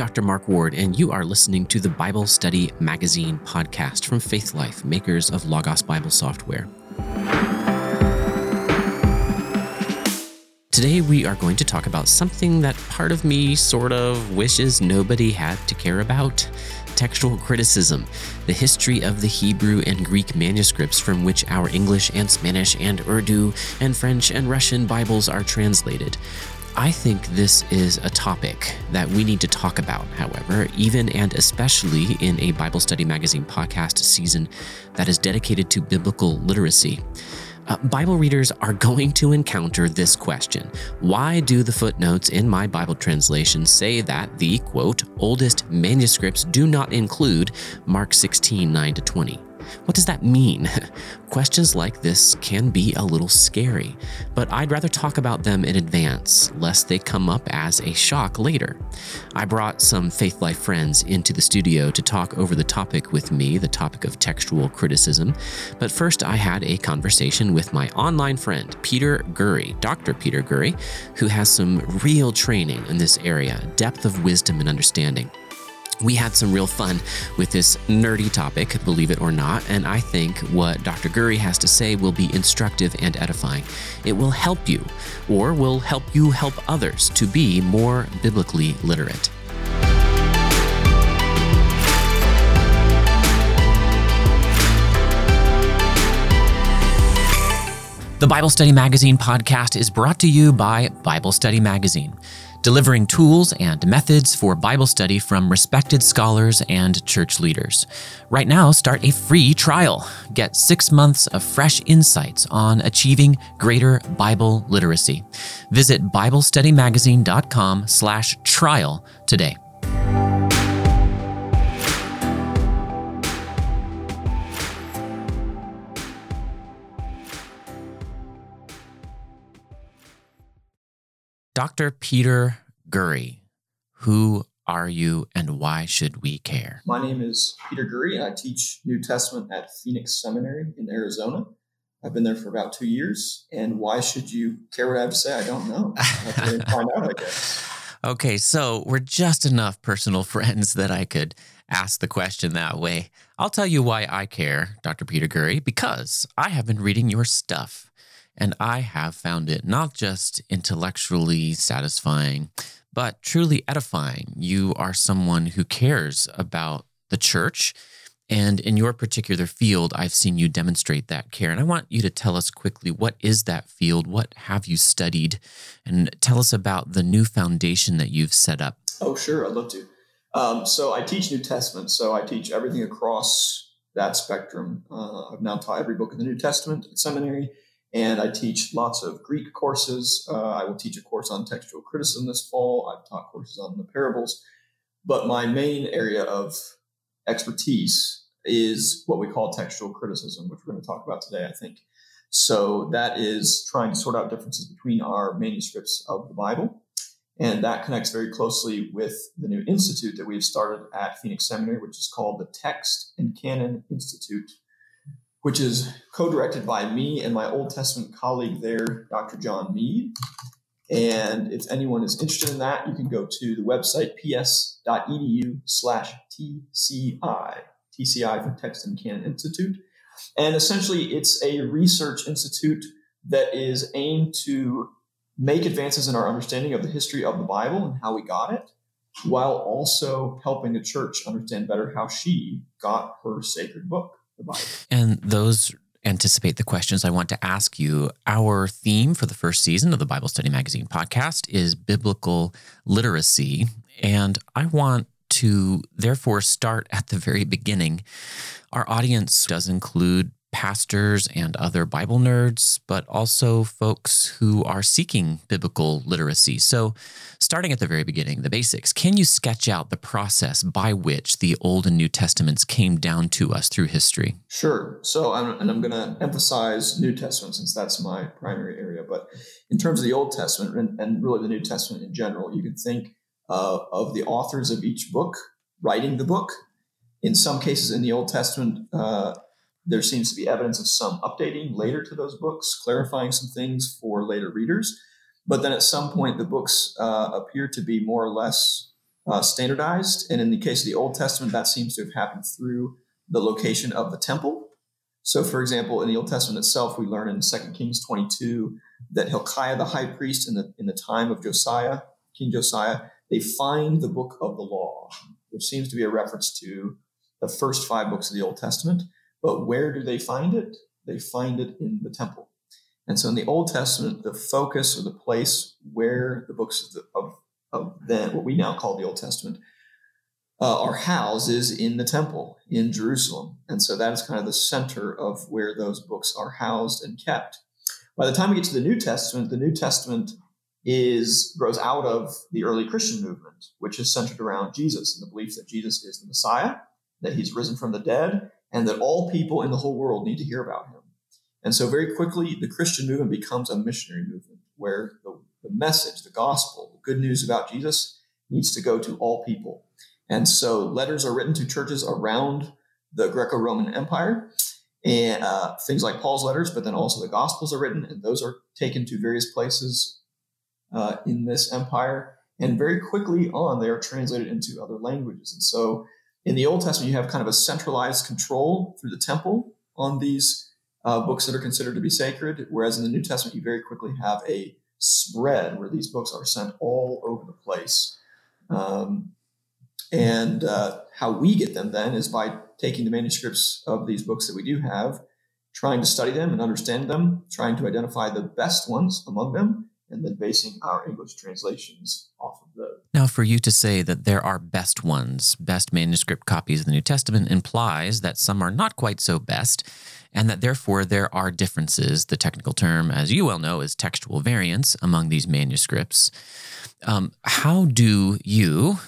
Dr. Mark Ward, and you are listening to the Bible Study Magazine podcast from Faithlife, makers of Logos Bible software. Today, we are going to talk about something that part of me sort of wishes nobody had to care about textual criticism, the history of the Hebrew and Greek manuscripts from which our English and Spanish and Urdu and French and Russian Bibles are translated. I think this is a topic that we need to talk about, however, even and especially in a Bible Study Magazine podcast season that is dedicated to biblical literacy. Uh, Bible readers are going to encounter this question Why do the footnotes in my Bible translation say that the, quote, oldest manuscripts do not include Mark 16, 9 to 20? What does that mean? Questions like this can be a little scary, but I'd rather talk about them in advance, lest they come up as a shock later. I brought some Faithlife friends into the studio to talk over the topic with me, the topic of textual criticism. But first, I had a conversation with my online friend, Peter Gurry, Dr. Peter Gurry, who has some real training in this area, depth of wisdom and understanding we had some real fun with this nerdy topic, believe it or not, and I think what Dr. Gurry has to say will be instructive and edifying. It will help you, or will help you help others to be more biblically literate. The Bible Study Magazine podcast is brought to you by Bible Study Magazine delivering tools and methods for Bible study from respected scholars and church leaders. Right now, start a free trial. Get six months of fresh insights on achieving greater Bible literacy. Visit BibleStudyMagazine.com slash trial today. Dr. Peter Gurry. Who are you and why should we care? My name is Peter Gurry, and I teach New Testament at Phoenix Seminary in Arizona. I've been there for about two years. And why should you care what I have to say? I don't know. I have to find out, I guess. Okay, so we're just enough personal friends that I could ask the question that way. I'll tell you why I care, Dr. Peter Gurry, because I have been reading your stuff. And I have found it not just intellectually satisfying, but truly edifying. You are someone who cares about the church. And in your particular field, I've seen you demonstrate that care. And I want you to tell us quickly what is that field? What have you studied? And tell us about the new foundation that you've set up. Oh, sure. I'd love to. Um, so I teach New Testament. So I teach everything across that spectrum. Uh, I've now taught every book in the New Testament at seminary. And I teach lots of Greek courses. Uh, I will teach a course on textual criticism this fall. I've taught courses on the parables. But my main area of expertise is what we call textual criticism, which we're going to talk about today, I think. So that is trying to sort out differences between our manuscripts of the Bible. And that connects very closely with the new institute that we've started at Phoenix Seminary, which is called the Text and Canon Institute which is co-directed by me and my Old Testament colleague there, Dr. John Meade. And if anyone is interested in that, you can go to the website ps.edu slash TCI, TCI for Text and Canon Institute. And essentially, it's a research institute that is aimed to make advances in our understanding of the history of the Bible and how we got it, while also helping the church understand better how she got her sacred book the Bible. And those anticipate the questions I want to ask you. Our theme for the first season of the Bible Study Magazine podcast is biblical literacy. And I want to therefore start at the very beginning. Our audience does include pastors and other Bible nerds, but also folks who are seeking biblical literacy. So, starting at the very beginning, the basics, can you sketch out the process by which the Old and New Testaments came down to us through history? Sure. So, I'm, and I'm going to emphasize New Testament since that's my primary area. But in terms of the Old Testament and, and really the New Testament in general, you can think uh, of the authors of each book writing the book. In some cases in the Old Testament, uh, there seems to be evidence of some updating later to those books, clarifying some things for later readers. But then at some point, the books uh, appear to be more or less uh, standardized. And in the case of the Old Testament, that seems to have happened through the location of the temple. So, for example, in the Old Testament itself, we learn in 2 Kings 22 that Hilkiah, the high priest, in the, in the time of Josiah, King Josiah, they find the book of the law, which seems to be a reference to the first five books of the Old Testament. But where do they find it? They find it in the temple. And so in the Old Testament, the focus or the place where the books of, the, of, of then, what we now call the Old Testament, uh, are housed is in the temple in Jerusalem. And so that is kind of the center of where those books are housed and kept. By the time we get to the New Testament, the New Testament is grows out of the early Christian movement, which is centered around Jesus and the belief that Jesus is the Messiah, that he's risen from the dead, and that all people in the whole world need to hear about him. And so very quickly, the Christian movement becomes a missionary movement where the, the message, the gospel, the good news about Jesus needs to go to all people. And so letters are written to churches around the Greco-Roman Empire, and uh, things like Paul's letters, but then also the Gospels are written, and those are taken to various places uh, in this empire. And very quickly on, they are translated into other languages. And so in the Old Testament, you have kind of a centralized control through the temple on these uh, books that are considered to be sacred, whereas in the New Testament, you very quickly have a spread where these books are sent all over the place. Um, and uh, how we get them then is by taking the manuscripts of these books that we do have, trying to study them and understand them, trying to identify the best ones among them, and then basing our English translations off of those. Now, for you to say that there are best ones, best manuscript copies of the New Testament implies that some are not quite so best, and that therefore there are differences. The technical term, as you well know, is textual variants among these manuscripts. Um, how do you,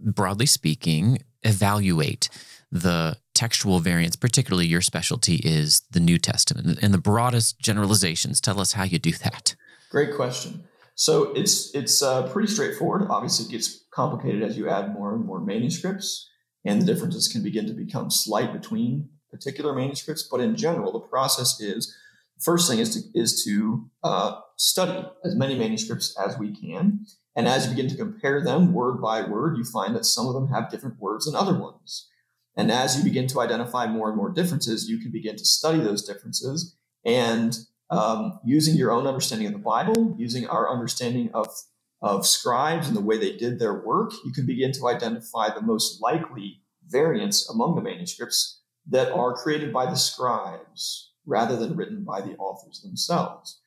broadly speaking, evaluate the textual variants, particularly your specialty is the New Testament? In the broadest generalizations, tell us how you do that. Great question. So it's it's uh, pretty straightforward. Obviously, it gets complicated as you add more and more manuscripts, and the differences can begin to become slight between particular manuscripts. But in general, the process is first thing is to is to uh, study as many manuscripts as we can, and as you begin to compare them word by word, you find that some of them have different words than other ones. And as you begin to identify more and more differences, you can begin to study those differences and um, using your own understanding of the Bible, using our understanding of, of scribes and the way they did their work, you can begin to identify the most likely variants among the manuscripts that are created by the scribes rather than written by the authors themselves.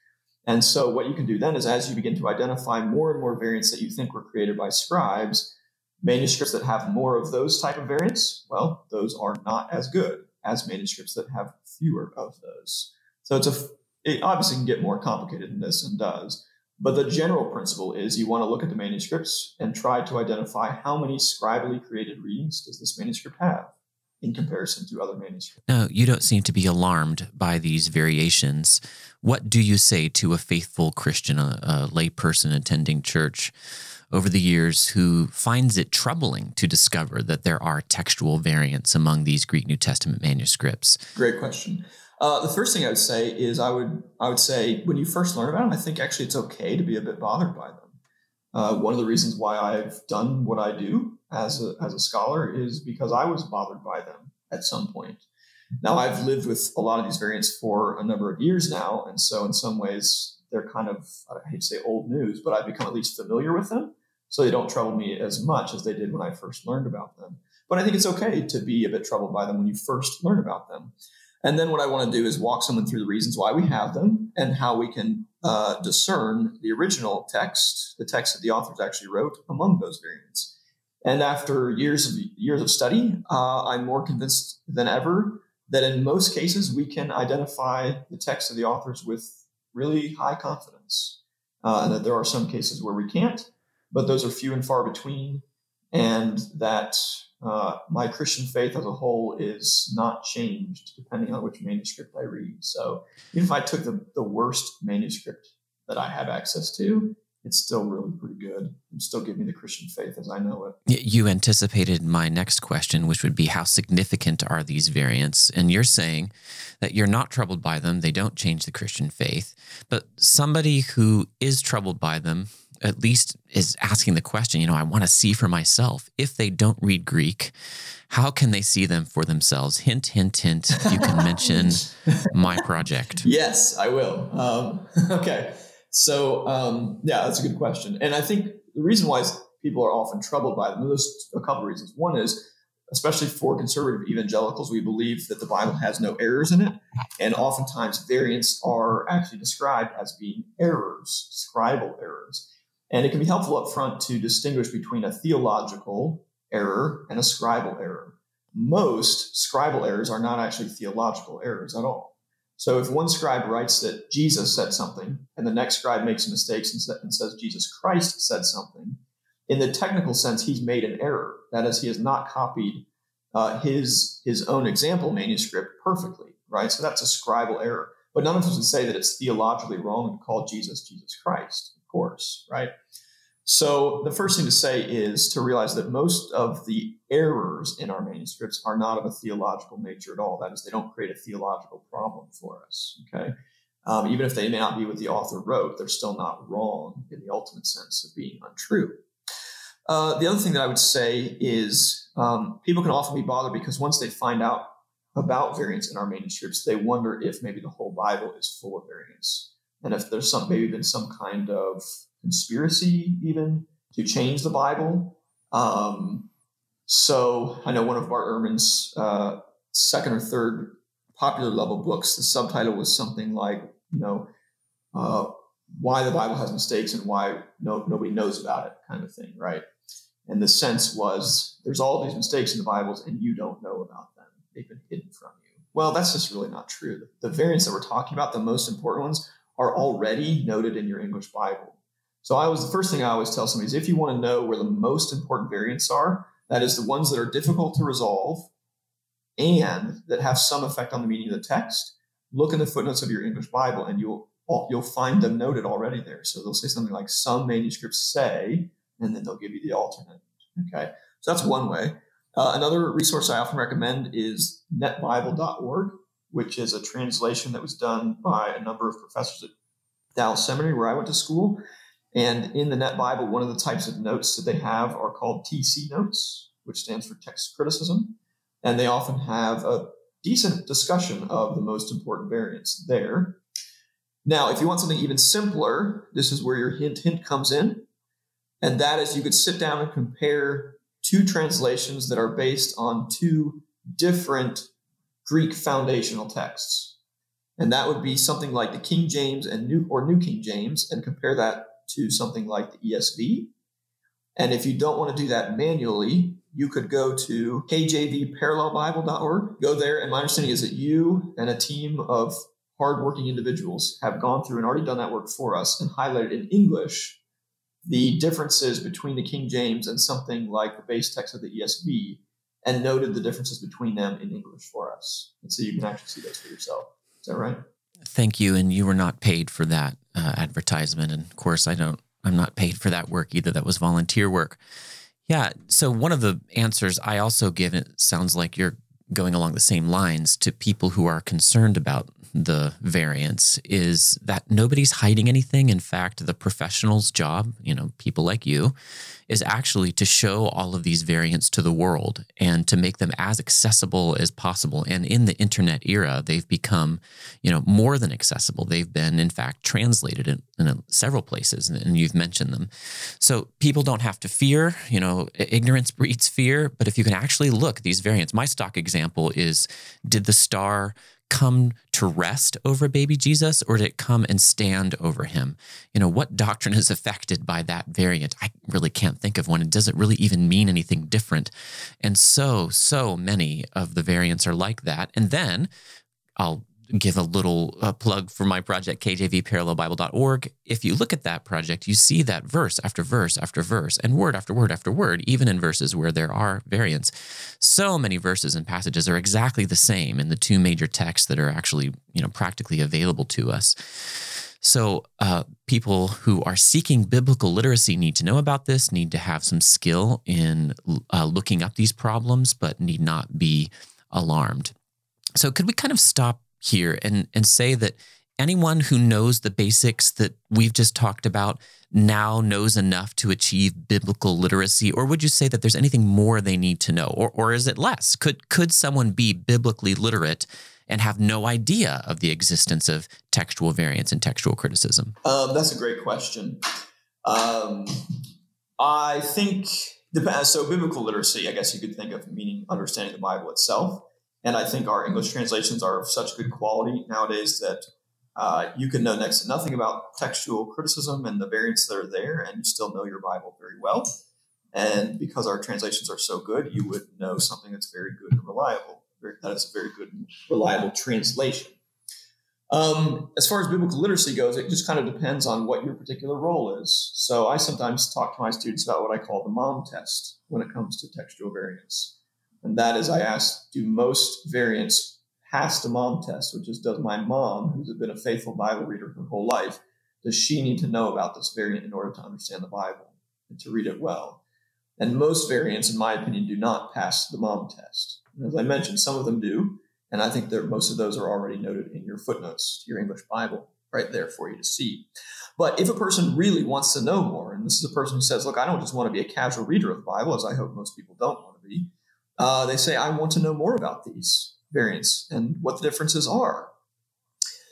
And so, what you can do then is, as you begin to identify more and more variants that you think were created by scribes, manuscripts that have more of those type of variants, well, those are not as good as manuscripts that have fewer of those. So it's a it obviously can get more complicated than this and does. But the general principle is you want to look at the manuscripts and try to identify how many scribally created readings does this manuscript have in comparison to other manuscripts. Now, you don't seem to be alarmed by these variations. What do you say to a faithful Christian, a, a layperson attending church over the years who finds it troubling to discover that there are textual variants among these Greek New Testament manuscripts? Great question. Uh, the first thing I would say is I would I would say when you first learn about them, I think actually it's okay to be a bit bothered by them. Uh, one of the reasons why I've done what I do as a, as a scholar is because I was bothered by them at some point. Now I've lived with a lot of these variants for a number of years now, and so in some ways they're kind of I hate to say old news, but I've become at least familiar with them, so they don't trouble me as much as they did when I first learned about them. But I think it's okay to be a bit troubled by them when you first learn about them. And then what I want to do is walk someone through the reasons why we have them and how we can uh, discern the original text, the text that the authors actually wrote, among those variants. And after years of years of study, uh, I'm more convinced than ever that in most cases we can identify the text of the authors with really high confidence, uh, and that there are some cases where we can't, but those are few and far between, and that uh, my Christian faith as a whole is not changed depending on which manuscript I read. So even if I took the, the worst manuscript that I have access to, it's still really pretty good and still give me the Christian faith as I know it. You anticipated my next question, which would be how significant are these variants? And you're saying that you're not troubled by them, they don't change the Christian faith. But somebody who is troubled by them at least is asking the question, you know, I want to see for myself. If they don't read Greek, how can they see them for themselves? Hint, hint, hint. You can mention my project. Yes, I will. Um, okay. So, um, yeah, that's a good question. And I think the reason why people are often troubled by them, there's a couple of reasons. One is, especially for conservative evangelicals, we believe that the Bible has no errors in it. And oftentimes variants are actually described as being errors, scribal errors. And it can be helpful up front to distinguish between a theological error and a scribal error. Most scribal errors are not actually theological errors at all. So if one scribe writes that Jesus said something and the next scribe makes a mistake and says Jesus Christ said something, in the technical sense, he's made an error. That is, he has not copied uh, his his own example manuscript perfectly, right? So that's a scribal error. But none of us would say that it's theologically wrong to call Jesus Jesus Christ, course, right? So the first thing to say is to realize that most of the errors in our manuscripts are not of a theological nature at all. That is, they don't create a theological problem for us. Okay. Um, even if they may not be what the author wrote, they're still not wrong in the ultimate sense of being untrue. Uh, the other thing that I would say is um, people can often be bothered because once they find out about variants in our manuscripts, they wonder if maybe the whole Bible is full of variants, and if there's some maybe been some kind of conspiracy even to change the Bible. Um, so I know one of Bart Ehrman's uh, second or third popular level books, the subtitle was something like, you know, uh, why the Bible has mistakes and why no, nobody knows about it, kind of thing, right? And the sense was there's all these mistakes in the Bibles and you don't know about them. They've been hidden from you. Well, that's just really not true. The variants that we're talking about, the most important ones, are already noted in your English Bible. So I was the first thing I always tell somebody is if you want to know where the most important variants are, that is the ones that are difficult to resolve and that have some effect on the meaning of the text, look in the footnotes of your English Bible and you'll you'll find them noted already there. So they'll say something like some manuscripts say, and then they'll give you the alternate. Okay. So that's one way. Uh, another resource I often recommend is netbible.org, which is a translation that was done by a number of professors at Dallas Seminary, where I went to school. And in the Net Bible, one of the types of notes that they have are called TC notes, which stands for text criticism. And they often have a decent discussion of the most important variants there. Now, if you want something even simpler, this is where your hint hint comes in. And that is you could sit down and compare two translations that are based on two different Greek foundational texts. And that would be something like the King James and New or New King James, and compare that to something like the ESV. And if you don't want to do that manually, you could go to kjvparallelbible.org. Go there, and my understanding is that you and a team of hardworking individuals have gone through and already done that work for us and highlighted in English the differences between the King James and something like the base text of the ESV and noted the differences between them in English for us. And so you can actually see those for yourself. Is that right? Thank you. And you were not paid for that uh, advertisement. And of course, I don't, I'm not paid for that work either. That was volunteer work. Yeah. So one of the answers I also give, it sounds like you're going along the same lines to people who are concerned about the variants is that nobody's hiding anything. In fact, the professional's job, you know, people like you, is actually to show all of these variants to the world and to make them as accessible as possible. And in the internet era, they've become, you know, more than accessible. They've been, in fact, translated in, in uh, several places, and you've mentioned them. So people don't have to fear. You know, ignorance breeds fear. But if you can actually look these variants, my stock example is: Did the star come to rest over baby Jesus or did it come and stand over him? You know, what doctrine is affected by that variant? I really can't think of one. It doesn't really even mean anything different? And so, so many of the variants are like that. And then I'll give a little uh, plug for my project, kjvparallelbible.org. If you look at that project, you see that verse after verse after verse and word after word after word, even in verses where there are variants. So many verses and passages are exactly the same in the two major texts that are actually, you know, practically available to us. So, uh, people who are seeking biblical literacy need to know about this, need to have some skill in uh, looking up these problems, but need not be alarmed. So, could we kind of stop here and, and say that anyone who knows the basics that we've just talked about now knows enough to achieve biblical literacy or would you say that there's anything more they need to know or or is it less? Could could someone be biblically literate and have no idea of the existence of textual variants and textual criticism? Um, that's a great question. Um, i think so biblical literacy i guess you could think of meaning understanding the bible itself and i think our english translations are of such good quality nowadays that uh, you can know next to nothing about textual criticism and the variants that are there, and you still know your Bible very well. And because our translations are so good, you would know something that's very good and reliable. That is a very good and reliable translation. Um, as far as biblical literacy goes, it just kind of depends on what your particular role is. So I sometimes talk to my students about what I call the mom test when it comes to textual variants. And that is, I ask, do most variants pass the mom test, which is does my mom, who's been a faithful Bible reader her whole life, does she need to know about this variant in order to understand the Bible and to read it well? And most variants, in my opinion, do not pass the mom test. And as I mentioned, some of them do. And I think that most of those are already noted in your footnotes to your English Bible, right there for you to see. But if a person really wants to know more, and this is a person who says, Look, I don't just want to be a casual reader of the Bible, as I hope most people don't want to be, uh, they say, I want to know more about these variants and what the differences are,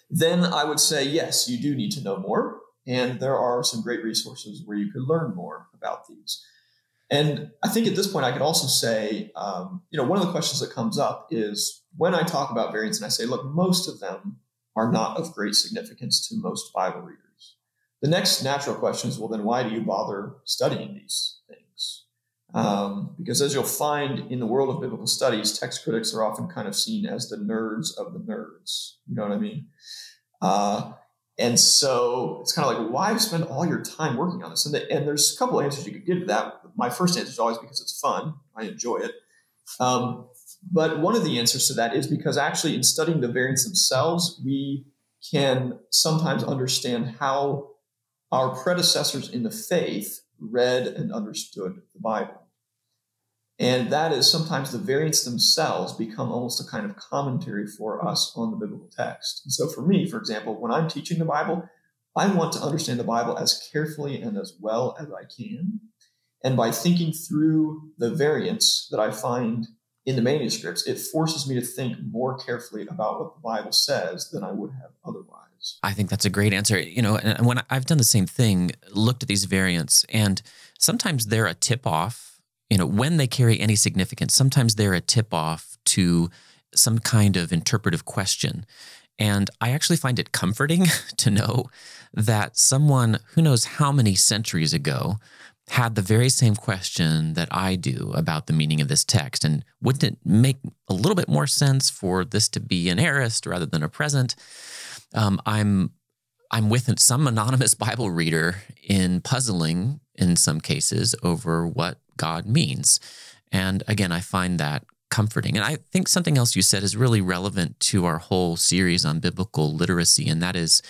then I would say, yes, you do need to know more. And there are some great resources where you could learn more about these. And I think at this point, I could also say, um, you know, one of the questions that comes up is when I talk about variants and I say, look, most of them are not of great significance to most Bible readers. The next natural question is, well, then why do you bother studying these things? Um, because as you'll find in the world of biblical studies, text critics are often kind of seen as the nerds of the nerds. You know what I mean? Uh, and so it's kind of like, why spend all your time working on this? And, the, and there's a couple answers you could give to that. My first answer is always because it's fun. I enjoy it. Um, but one of the answers to that is because actually, in studying the variants themselves, we can sometimes understand how our predecessors in the faith read and understood the Bible. And that is sometimes the variants themselves become almost a kind of commentary for us on the biblical text. And so for me, for example, when I'm teaching the Bible, I want to understand the Bible as carefully and as well as I can. And by thinking through the variants that I find in the manuscripts, it forces me to think more carefully about what the Bible says than I would have otherwise. I think that's a great answer. You know, and when I've done the same thing, looked at these variants, and sometimes they're a tip off. You know, when they carry any significance, sometimes they're a tip off to some kind of interpretive question. And I actually find it comforting to know that someone who knows how many centuries ago had the very same question that I do about the meaning of this text. And wouldn't it make a little bit more sense for this to be an aorist rather than a present? um, I'm I'm with some anonymous Bible reader in puzzling in some cases over what God means. And again, I find that comforting. And I think something else you said is really relevant to our whole series on biblical literacy, and that is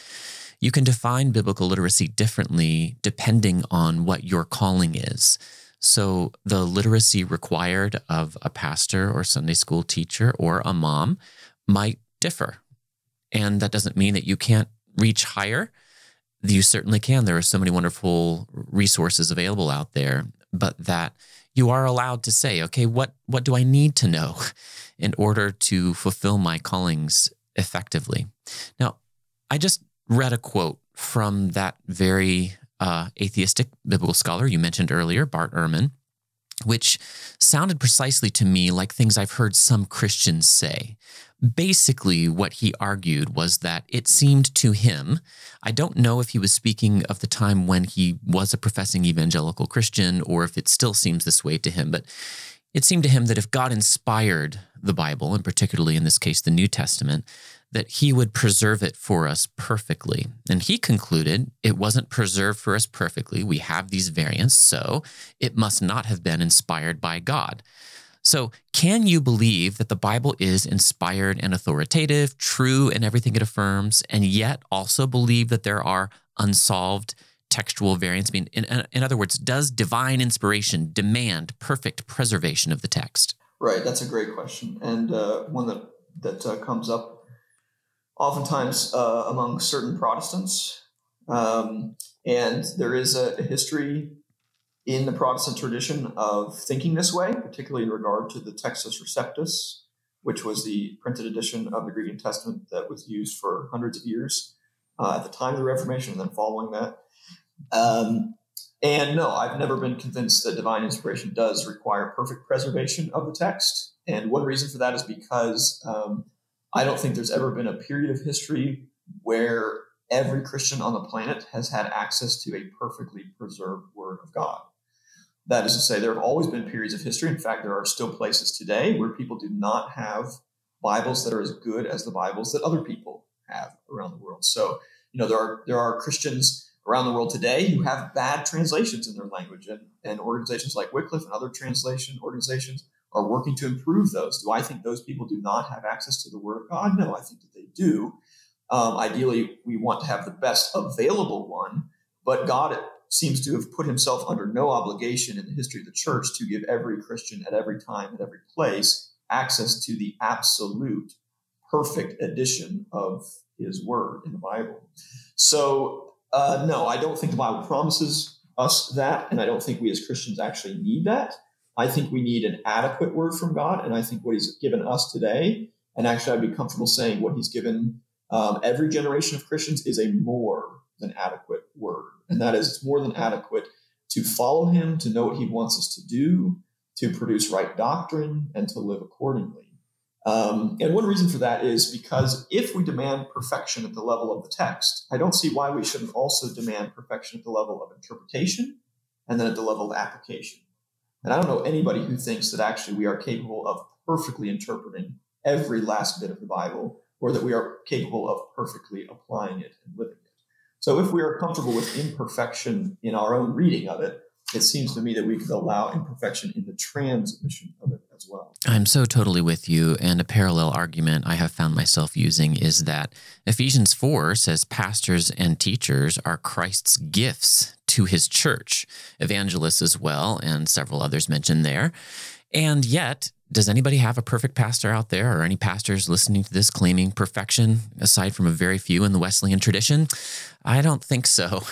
you can define biblical literacy differently depending on what your calling is. So, the literacy required of a pastor or Sunday school teacher or a mom might differ and that doesn't mean that you can't reach higher. You certainly can. There are so many wonderful resources available out there, but that you are allowed to say, okay, what, what do I need to know in order to fulfill my callings effectively? Now, I just read a quote from that very uh, atheistic biblical scholar you mentioned earlier, Bart Ehrman, which sounded precisely to me like things I've heard some Christians say. Basically, what he argued was that it seemed to him, I don't know if he was speaking of the time when he was a professing evangelical Christian or if it still seems this way to him, but it seemed to him that if God inspired the Bible, and particularly in this case, the New Testament, that he would preserve it for us perfectly. And he concluded it wasn't preserved for us perfectly. We have these variants, so it must not have been inspired by God. So, can you believe that the Bible is inspired and authoritative, true in everything it affirms, and yet also believe that there are unsolved textual variants? I mean, in, in other words, does divine inspiration demand perfect preservation of the text? Right. That's a great question, and uh, one that that uh, comes up oftentimes uh, among certain Protestants. Um, and there is a, a, history in the Protestant tradition of thinking this way, particularly in regard to the Textus Receptus, which was the printed edition of the Greek New Testament that was used for hundreds of years uh, at the time of the Reformation and then following that. Um, and no, I've never been convinced that divine inspiration does require perfect preservation of the text. And one reason for that is because um, I don't think there's ever been a period of history where every Christian on the planet has had access to a perfectly preserved Word of God. That is to say, there have always been periods of history. In fact, there are still places today where people do not have Bibles that are as good as the Bibles that other people have around the world. So, you know, there are there are Christians around the world today who have bad translations in their language, and, and organizations like Wycliffe and other translation organizations are working to improve those. Do I think those people do not have access to the Word of God? No, I think that they do. Um, ideally, we want to have the best available one, but God seems to have put himself under no obligation in the history of the church to give every Christian at every time, at every place, access to the absolute perfect edition of his word in the Bible. So, uh, no, I don't think the Bible promises us that, and I don't think we as Christians actually need that. I think we need an adequate word from God, and I think what He's given us today, and actually, I'd be comfortable saying what He's given um, every generation of Christians is a more than adequate word, and that is it's more than adequate to follow Him, to know what He wants us to do, to produce right doctrine, and to live accordingly. Um, and one reason for that is because if we demand perfection at the level of the text, I don't see why we shouldn't also demand perfection at the level of interpretation and then at the level of application. And I don't know anybody who thinks that actually we are capable of perfectly interpreting every last bit of the Bible or that we are capable of perfectly applying it and living it. So if we are comfortable with imperfection in our own reading of it, it seems to me that we could allow imperfection in the transmission of it as well. I'm so totally with you. And a parallel argument I have found myself using is that Ephesians 4 says pastors and teachers are Christ's gifts to his church, evangelists as well, and several others mentioned there. And yet, does anybody have a perfect pastor out there or any pastors listening to this claiming perfection aside from a very few in the Wesleyan tradition? I don't think so.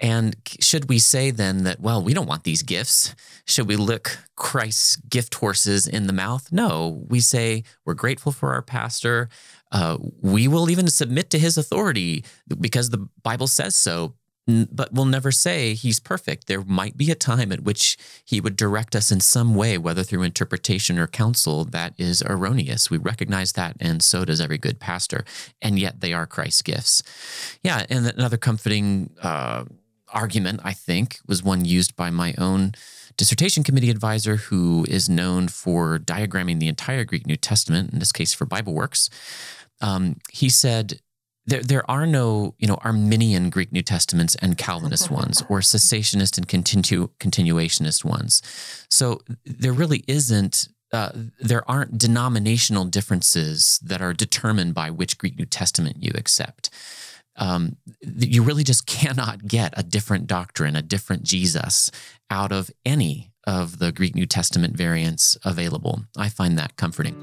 And should we say then that, well, we don't want these gifts? Should we look Christ's gift horses in the mouth? No, we say we're grateful for our pastor. Uh, we will even submit to his authority because the Bible says so but we'll never say he's perfect. There might be a time at which he would direct us in some way, whether through interpretation or counsel, that is erroneous. We recognize that, and so does every good pastor. And yet they are Christ's gifts. Yeah, and another comforting uh, argument, I think, was one used by my own dissertation committee advisor who is known for diagramming the entire Greek New Testament, in this case for Bible Works. Um, he said, there, there are no, you know, Arminian Greek New Testaments and Calvinist ones, or cessationist and continu- continuationist ones. So there really isn't uh, there aren't denominational differences that are determined by which Greek New Testament you accept. Um, you really just cannot get a different doctrine, a different Jesus out of any of the Greek New Testament variants available. I find that comforting.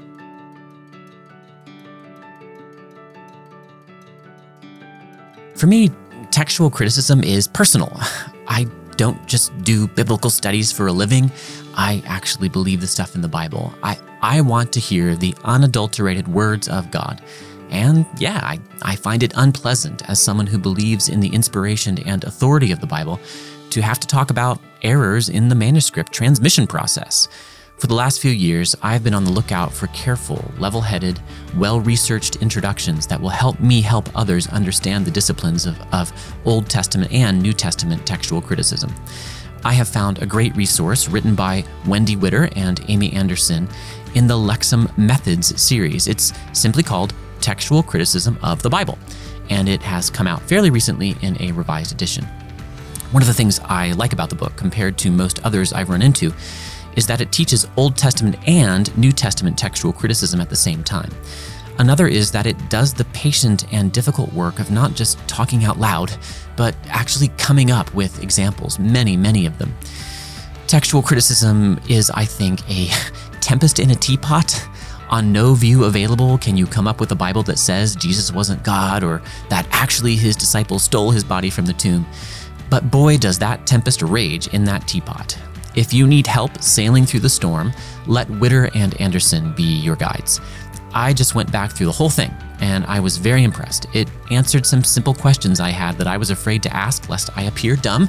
For me, textual criticism is personal. I don't just do biblical studies for a living. I actually believe the stuff in the Bible. I, I want to hear the unadulterated words of God. And yeah, I, I find it unpleasant as someone who believes in the inspiration and authority of the Bible to have to talk about errors in the manuscript transmission process. For the last few years, I've been on the lookout for careful, level headed, well researched introductions that will help me help others understand the disciplines of, of Old Testament and New Testament textual criticism. I have found a great resource written by Wendy Widder and Amy Anderson in the Lexham Methods series. It's simply called Textual Criticism of the Bible, and it has come out fairly recently in a revised edition. One of the things I like about the book, compared to most others I've run into, is that it teaches Old Testament and New Testament textual criticism at the same time. Another is that it does the patient and difficult work of not just talking out loud, but actually coming up with examples, many, many of them. Textual criticism is, I think, a tempest in a teapot. On no view available can you come up with a Bible that says Jesus wasn't God or that actually his disciples stole his body from the tomb. But boy, does that tempest rage in that teapot. If you need help sailing through the storm, let Widder and Anderson be your guides. I just went back through the whole thing and I was very impressed. It answered some simple questions I had that I was afraid to ask lest I appear dumb.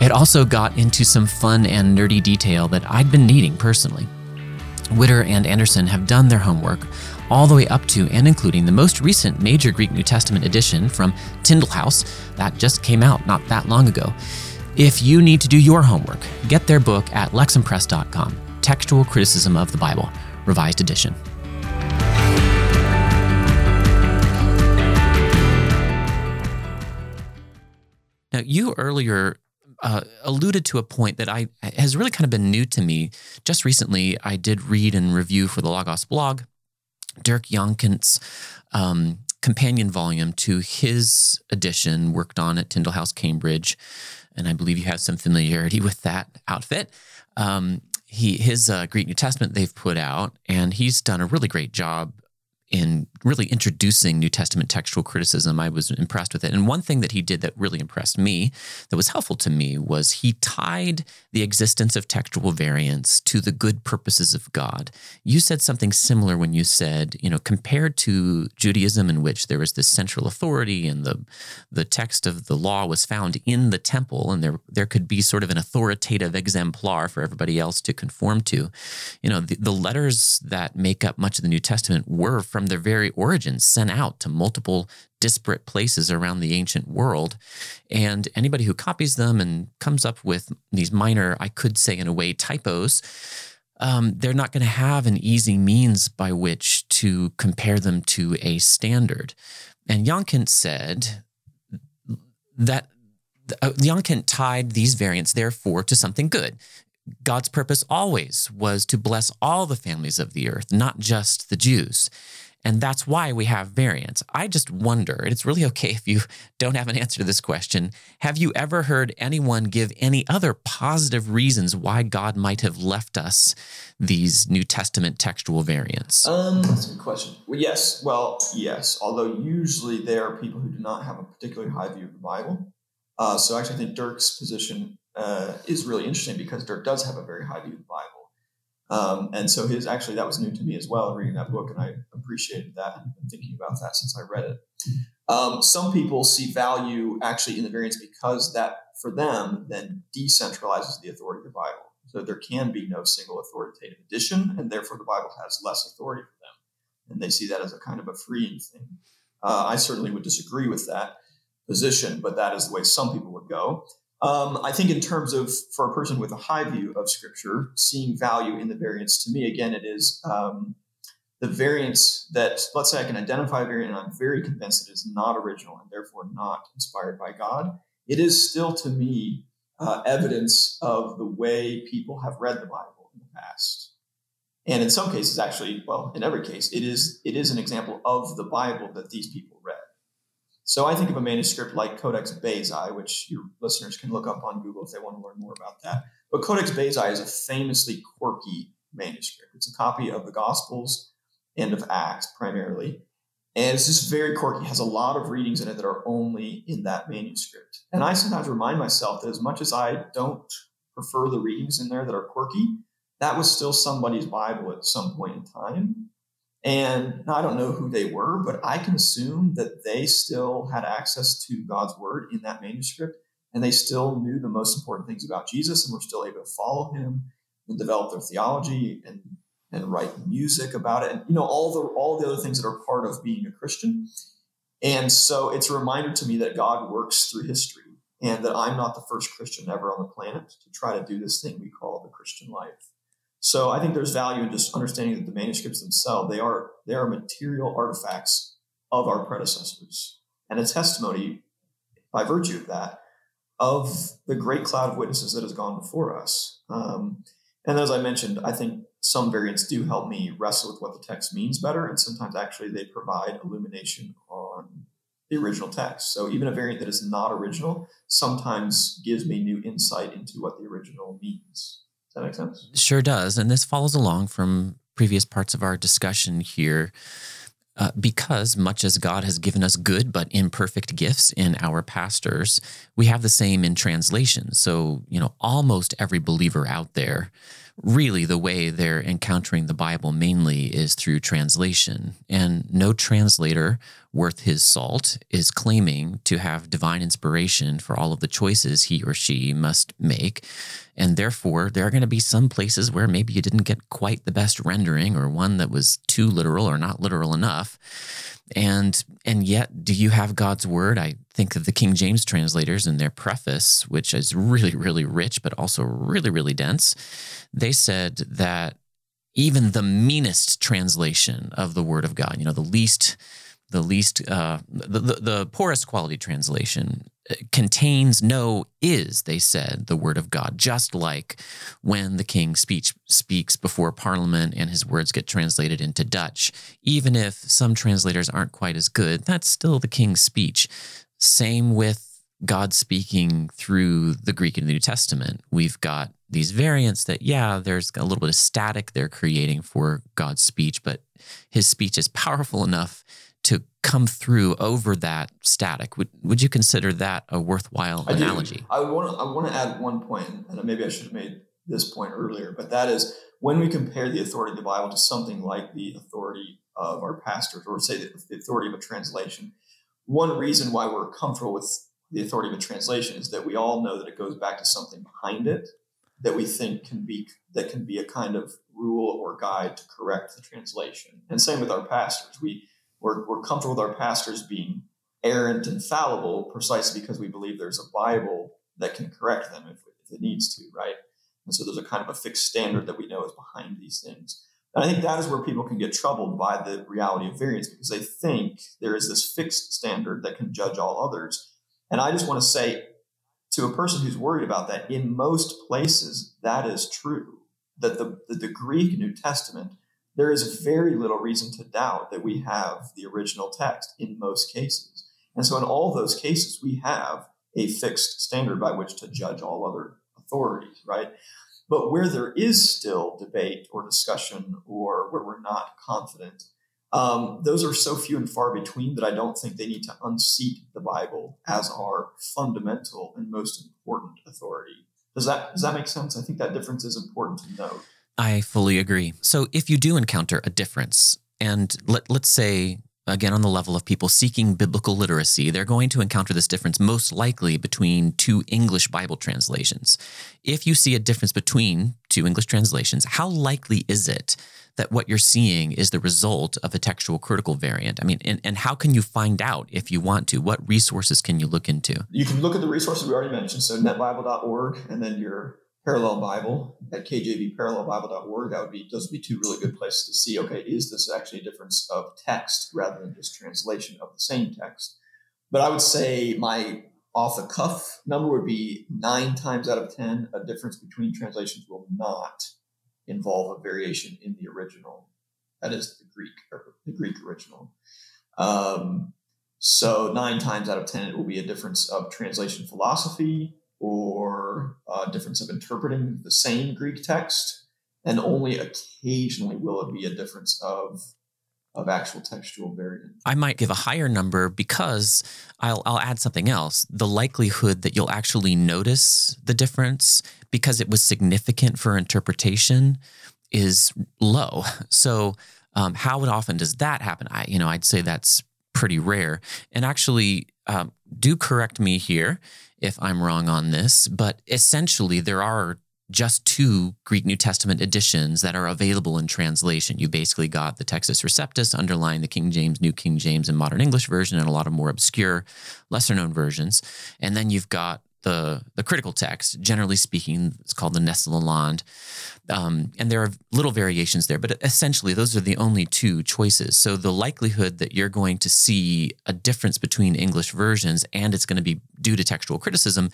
It also got into some fun and nerdy detail that I'd been needing personally. Widder and Anderson have done their homework all the way up to and including the most recent major Greek New Testament edition from Tyndale House that just came out not that long ago. If you need to do your homework, get their book at lexhampress.com Textual Criticism of the Bible, Revised Edition. Now, you earlier uh, alluded to a point that I has really kind of been new to me. Just recently, I did read and review for the Logos blog Dirk Jongkind's um, companion volume to his edition, worked on at Tyndale House, Cambridge, and I believe you have some familiarity with that outfit. Um, he his uh, Greek New Testament they've put out, and he's done a really great job in really introducing New Testament textual criticism. I was impressed with it. And one thing that he did that really impressed me, that was helpful to me, was he tied the existence of textual variants to the good purposes of God. You said something similar when you said, you know, compared to Judaism, in which there was this central authority and the the text of the law was found in the temple, and there there could be sort of an authoritative exemplar for everybody else to conform to. You know, the, the letters that make up much of the New Testament were from from their very origins sent out to multiple disparate places around the ancient world. And anybody who copies them and comes up with these minor, I could say in a way, typos, um, they're not going to have an easy means by which to compare them to a standard. And Jongkind said that uh, tied these variants, therefore, to something good. God's purpose always was to bless all the families of the earth, not just the Jews. And that's why we have variants. I just wonder, and it's really okay if you don't have an answer to this question. Have you ever heard anyone give any other positive reasons why God might have left us these New Testament textual variants? Um, that's a good question. Well, yes. Well, yes. Although usually there are people who do not have a particularly high view of the Bible. Uh, so actually, I think Dirk's position uh, is really interesting because Dirk does have a very high view of the Bible. Um, and so his actually that was new to me as well reading that book, and I appreciated that and been thinking about that since I read it. Um, some people see value actually in the variants because that for them then decentralizes the authority of the Bible. So there can be no single authoritative edition, and therefore the Bible has less authority for them, and they see that as a kind of a freeing thing. Uh, I certainly would disagree with that position, but that is the way some people would go. Um, I think in terms of for a person with a high view of Scripture, seeing value in the variants to me, again, it is um, the variants that, let's say I can identify a variant and I'm very convinced it is not original and therefore not inspired by God. It is still to me uh, evidence of the way people have read the Bible in the past. And in some cases, actually, well, in every case, it is it is an example of the Bible that these people read. So I think of a manuscript like Codex Bezae, which your listeners can look up on Google if they want to learn more about that. But Codex Bezae is a famously quirky manuscript. It's a copy of the Gospels and of Acts primarily. And it's just very quirky. Has a lot of readings in it that are only in that manuscript. And I sometimes remind myself that as much as I don't prefer the readings in there that are quirky, that was still somebody's Bible at some point in time. And I don't know who they were, but I can assume that they still had access to God's word in that manuscript, and they still knew the most important things about Jesus and were still able to follow him and develop their theology and and write music about it, and you know all the all the other things that are part of being a Christian. And so it's a reminder to me that God works through history, and that I'm not the first Christian ever on the planet to try to do this thing we call the Christian life. So I think there's value in just understanding that the manuscripts themselves they are they are material artifacts of our predecessors and a testimony by virtue of that of the great cloud of witnesses that has gone before us. Um, and as I mentioned, I think some variants do help me wrestle with what the text means better, and sometimes actually they provide illumination on the original text. So even a variant that is not original sometimes gives me new insight into what the original means. Does that make sense? Sure does. And this follows along from previous parts of our discussion here. Uh, because much as God has given us good but imperfect gifts in our pastors, we have the same in translation. So, you know, almost every believer out there really the way they're encountering the Bible mainly is through translation. And no translator worth his salt is claiming to have divine inspiration for all of the choices he or she must make. And therefore, there are going to be some places where maybe you didn't get quite the best rendering or one that was too literal or not literal enough and and yet do you have god's word? I think of the king james translators in their preface which is really really rich but also really really dense they said that even the meanest translation of the word of god you know the least the least uh, the, the, the poorest quality translation contains no is, they said, the word of God, just like when the king speech, speaks before parliament and his words get translated into Dutch. Even if some translators aren't quite as good, that's still the king's speech. Same with God speaking through the Greek in the New Testament. We've got these variants that, yeah, there's a little bit of static they're creating for God's speech, but his speech is powerful enough to come through over that static. Would would you consider that a worthwhile I analogy? Do. I want to I want to add one point, and maybe I should have made this point earlier, but that is when we compare the authority of the Bible to something like the authority of our pastors, or say the authority of a translation. One reason why we're comfortable with the authority of a translation is that we all know that it goes back to something behind it that we think can be that can be a kind of rule or guide to correct the translation. And same with our pastors. We we're, we're comfortable with our pastors being errant and fallible precisely because we believe there's a Bible that can correct them if, if it needs to, right? And so there's a kind of a fixed standard that we know is behind these things. And I think that is where people can get troubled by the reality of variance because they think there is this fixed standard that can judge all others. And I just want to say to a person who's worried about that, in most places, that is true. That the, the, the Greek New Testament there is very little reason to doubt that we have the original text in most cases. And so, in all those cases, we have a fixed standard by which to judge all other authorities, right? But where there is still debate or discussion or where we're not confident, um, those are so few and far between that I don't think they need to unseat the Bible as our fundamental and most important authority. Does that does that make sense? I think that difference is important to note. I fully agree. So if you do encounter a difference, and let, let's say, again, on the level of people seeking biblical literacy, they're going to encounter this difference most likely between two English Bible translations. If you see a difference between two English translations, how likely is it that what you're seeing is the result of a textual critical variant? I mean, and, and how can you find out if you want to? What resources can you look into? You can look at the resources we already mentioned. So netbible.org and then your Parallel Bible at kjvparallelbible.org. That would be those would be two really good places to see. Okay, is this actually a difference of text rather than just translation of the same text? But I would say my off the cuff number would be nine times out of ten a difference between translations will not involve a variation in the original. That is the Greek the Greek original. Um, so nine times out of ten it will be a difference of translation philosophy or a difference of interpreting the same Greek text, and only occasionally will it be a difference of of actual textual variant. I might give a higher number because I'll I'll add something else. The likelihood that you'll actually notice the difference because it was significant for interpretation is low. So um, how often does that happen? I you know I'd say that's pretty rare. And actually, um, do correct me here if I'm wrong on this, but essentially there are just two Greek New Testament editions that are available in translation. You basically got the Textus Receptus underlying the King James, New King James, and Modern English version, and a lot of more obscure, lesser known versions. And then you've got the the critical text. Generally speaking, it's called the Nestle Aland, um, and there are little variations there. But essentially, those are the only two choices. So the likelihood that you're going to see a difference between English versions and it's going to be due to textual criticism,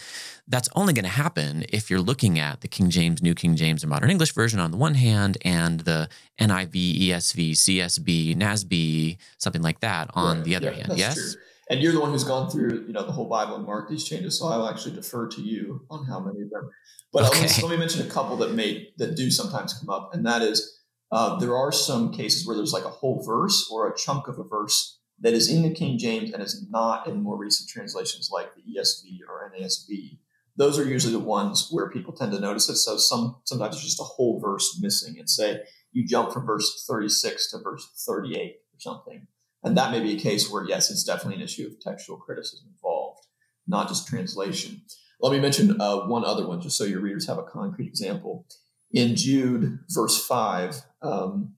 that's only going to happen if you're looking at the King James, New King James, and Modern English version on the one hand, and the NIV, ESV, CSB, NASB, something like that on right. the other yeah, hand. Yes. True and you're the one who's gone through you know the whole bible and marked these changes so i'll actually defer to you on how many of them but okay. let, me, let, me, mention a couple that may that do sometimes come up and that is Uh, there are some cases where there's like a whole verse or a chunk of a verse that is in the King James and is not in more recent translations like the ESV or NASB. Those are usually the ones where people tend to notice it. So some sometimes it's just a whole verse missing, and say you jump from verse 36 to verse 38 or something, and that may be a case where yes, it's definitely an issue of textual criticism involved, not just translation. Let me mention uh, one other one, just so your readers have a concrete example. In Jude, verse 5, um,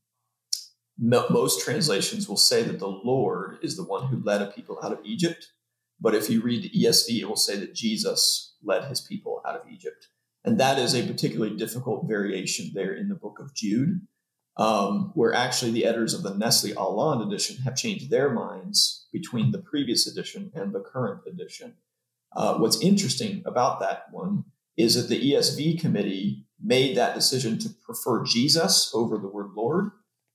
most translations will say that the Lord is the one who led a people out of Egypt. But if you read the ESV, it will say that Jesus led his people out of Egypt. And that is a particularly difficult variation there in the book of Jude, um, where actually the editors of the Nestle Aland edition have changed their minds between the previous edition and the current edition. Uh, what's interesting about that one is that the ESV committee made that decision to prefer Jesus over the word Lord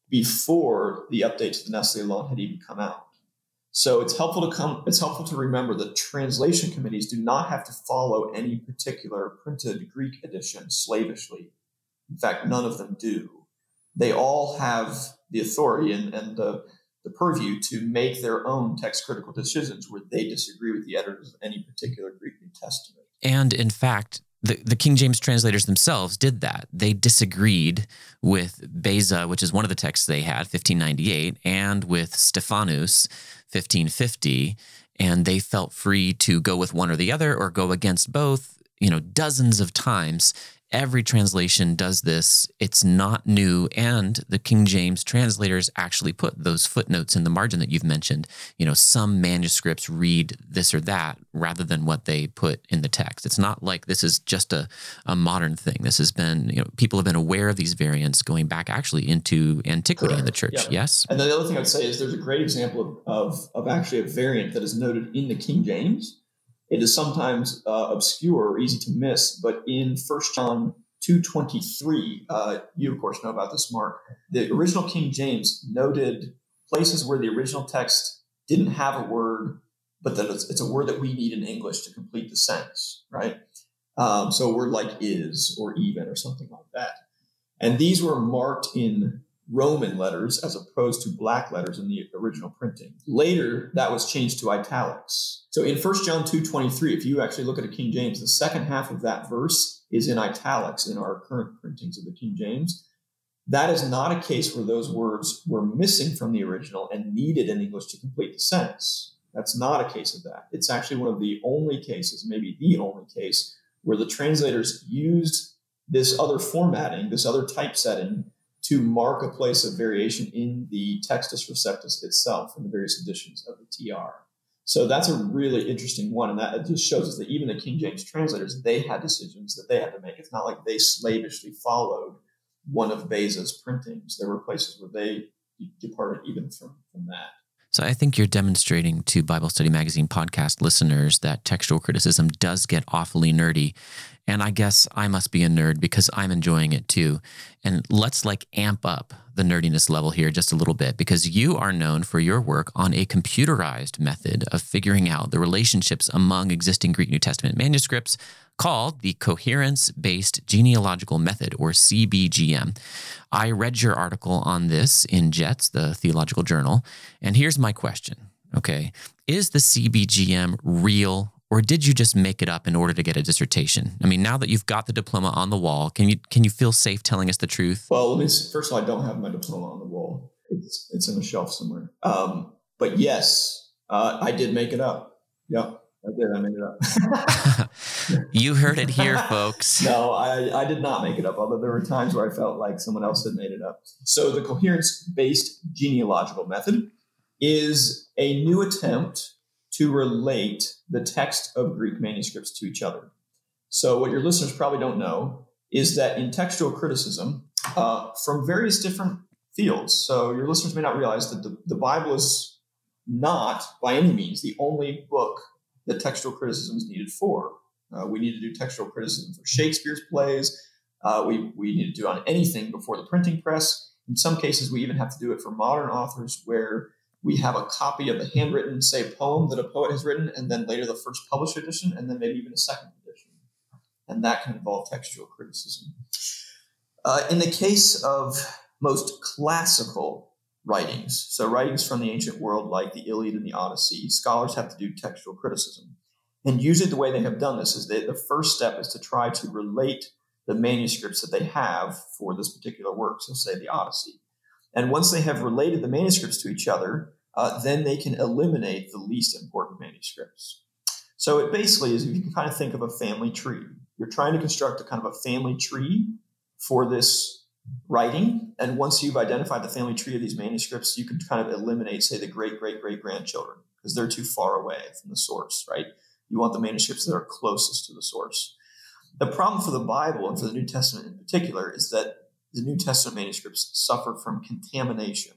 before the update to the Nestle Aland had even come out. So it's helpful to come. It's helpful to remember that translation committees do not have to follow any particular printed Greek edition slavishly. In fact, none of them do. They all have the authority and, and the, the purview to make their own text critical decisions where they disagree with the editors of any particular Greek New Testament. And in fact, the, the King James translators themselves did that. They disagreed with Beza, which is one of the texts they had, 1598, and with Stephanus, 1550, and they felt free to go with one or the other or go against both, you know, dozens of times every translation does this. It's not new. And the King James translators actually put those footnotes in the margin that you've mentioned. You know, some manuscripts read this or that rather than what they put in the text. It's not like this is just a, a modern thing. This has been, you know, people have been aware of these variants going back actually into antiquity Correct. in the church. Yeah. Yes. And the other thing I'd say is there's a great example of, of, of actually a variant that is noted in the King James it is sometimes uh, obscure or easy to miss, but in First John 2.23, uh, you of course know about this, Mark, the original King James noted places where the original text didn't have a word, but that it's, it's a word that we need in English to complete the sentence, right? Um, so a word like is or even or something like that. And these were marked in Roman letters as opposed to black letters in the original printing. Later, that was changed to italics. So in 1 John 2.23, if you actually look at a King James, the second half of that verse is in italics in our current printings of the King James. That is not a case where those words were missing from the original and needed in English to complete the sentence. That's not a case of that. It's actually one of the only cases, maybe the only case, where the translators used this other formatting, this other typesetting to mark a place of variation in the Textus Receptus itself in the various editions of the TR. So that's a really interesting one, and that just shows us that even the King James translators they had decisions that they had to make. It's not like they slavishly followed one of Beza's printings. There were places where they departed even from from that. So I think you're demonstrating to Bible Study Magazine podcast listeners that textual criticism does get awfully nerdy. And I guess I must be a nerd because I'm enjoying it too. And let's like amp up the nerdiness level here just a little bit because you are known for your work on a computerized method of figuring out the relationships among existing Greek New Testament manuscripts called the Coherence Based Genealogical Method, or CBGM. I read your article on this in JETS, the theological journal, and here's my question. Okay. Is the CBGM real or did you just make it up in order to get a dissertation? I mean, now that you've got the diploma on the wall, can you can you feel safe telling us the truth? Well, first of all, I don't have my diploma on the wall. It's it's in a shelf somewhere. Um, but yes, uh, I did make it up. Yep. I did. I made it up. you heard it here, folks. no, I, I did not make it up, although there were times where I felt like someone else had made it up. So, the coherence based genealogical method is a new attempt to relate the text of Greek manuscripts to each other. So, what your listeners probably don't know is that in textual criticism, uh, from various different fields, so your listeners may not realize that the, the Bible is not by any means the only book that textual criticism is needed for. Uh, we need to do textual criticism for Shakespeare's plays. Uh, we, we need to do on anything before the printing press. In some cases, we even have to do it for modern authors where we have a copy of the handwritten, say, poem that a poet has written, and then later the first published edition, and then maybe even a second edition. And that can involve textual criticism. Uh, in the case of most classical writings, so writings from the ancient world like the Iliad and the Odyssey, scholars have to do textual criticism. And usually the way they have done this is that the first step is to try to relate the manuscripts that they have for this particular work, so say the Odyssey. And once they have related the manuscripts to each other, uh, then they can eliminate the least important manuscripts. So it basically is if you can kind of think of a family tree. You're trying to construct a kind of a family tree for this writing. And once you've identified the family tree of these manuscripts, you can kind of eliminate, say, the great great great grandchildren because they're too far away from the source, right? You want the manuscripts that are closest to the source. The problem for the Bible and for the New Testament in particular is that the New Testament manuscripts suffer from contamination,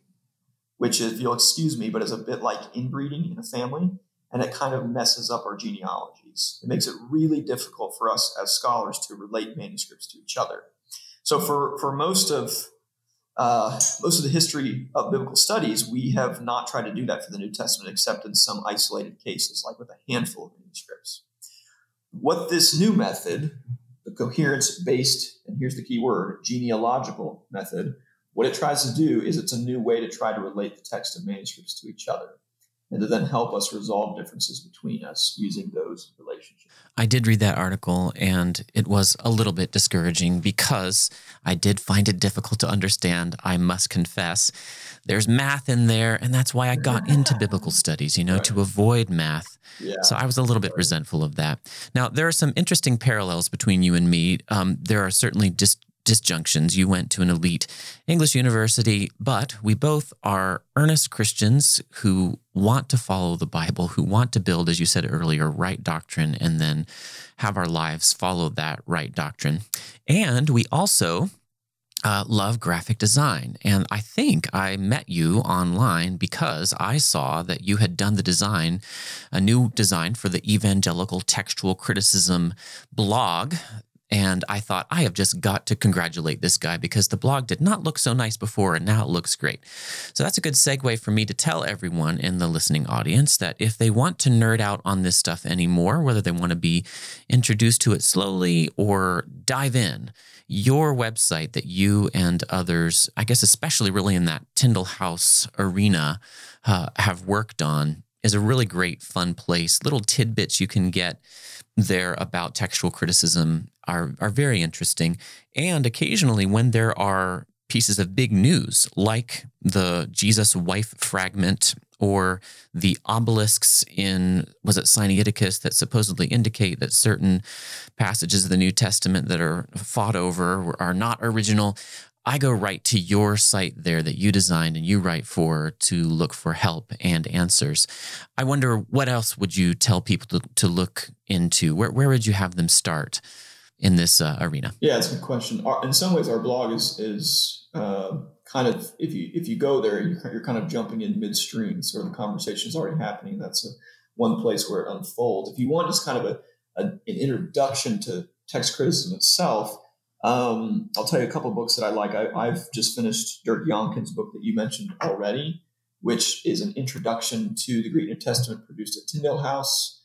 which, if you'll excuse me, but is a bit like inbreeding in a family, and it kind of messes up our genealogies. It makes it really difficult for us as scholars to relate manuscripts to each other. So, for for most of uh, most of the history of biblical studies, we have not tried to do that for the New Testament, except in some isolated cases, like with a handful of manuscripts. What this new method, the coherence based, and here's the key word, genealogical method, what it tries to do is it's a new way to try to relate the text of manuscripts to each other and to then help us resolve differences between us using those relationships. I did read that article and it was a little bit discouraging because I did find it difficult to understand. I must confess. There's math in there, and that's why I got into biblical studies, you know, right. to avoid math. Yeah. So I was a little bit resentful of that. Now, there are some interesting parallels between you and me. Um, there are certainly just disjunctions. You went to an elite English university, but we both are earnest Christians who want to follow the Bible, who want to build, as you said earlier, right doctrine, and then have our lives follow that right doctrine. And we also uh, love graphic design. And I think I met you online because I saw that you had done the design, a new design for the Evangelical Textual Criticism blog and I thought, I have just got to congratulate this guy because the blog did not look so nice before and now it looks great. So that's a good segue for me to tell everyone in the listening audience that if they want to nerd out on this stuff anymore, whether they want to be introduced to it slowly or dive in, your website that you and others, I guess, especially really in that Tyndale House arena, uh, have worked on is a really great, fun place. Little tidbits you can get there about textual criticism are, are very interesting. And occasionally, when there are pieces of big news, like the Jesus wife fragment or the obelisks in, was it Sinaiticus, that supposedly indicate that certain passages of the New Testament that are fought over are not original. I go right to your site there that you designed and you write for to look for help and answers. I wonder what else would you tell people to, to look into? Where, where would you have them start in this uh, arena? Yeah, it's a good question. Our, in some ways, our blog is is uh, kind of if you if you go there, you're, you're kind of jumping in midstream, sort of the conversation is already happening. That's a, one place where it unfolds. If you want just kind of a, a an introduction to text criticism itself um, I'll tell you a couple books that I like. I, have just finished Dirk Jongkind's book that you mentioned already, which is an introduction to the Greek New Testament produced at Tyndale House.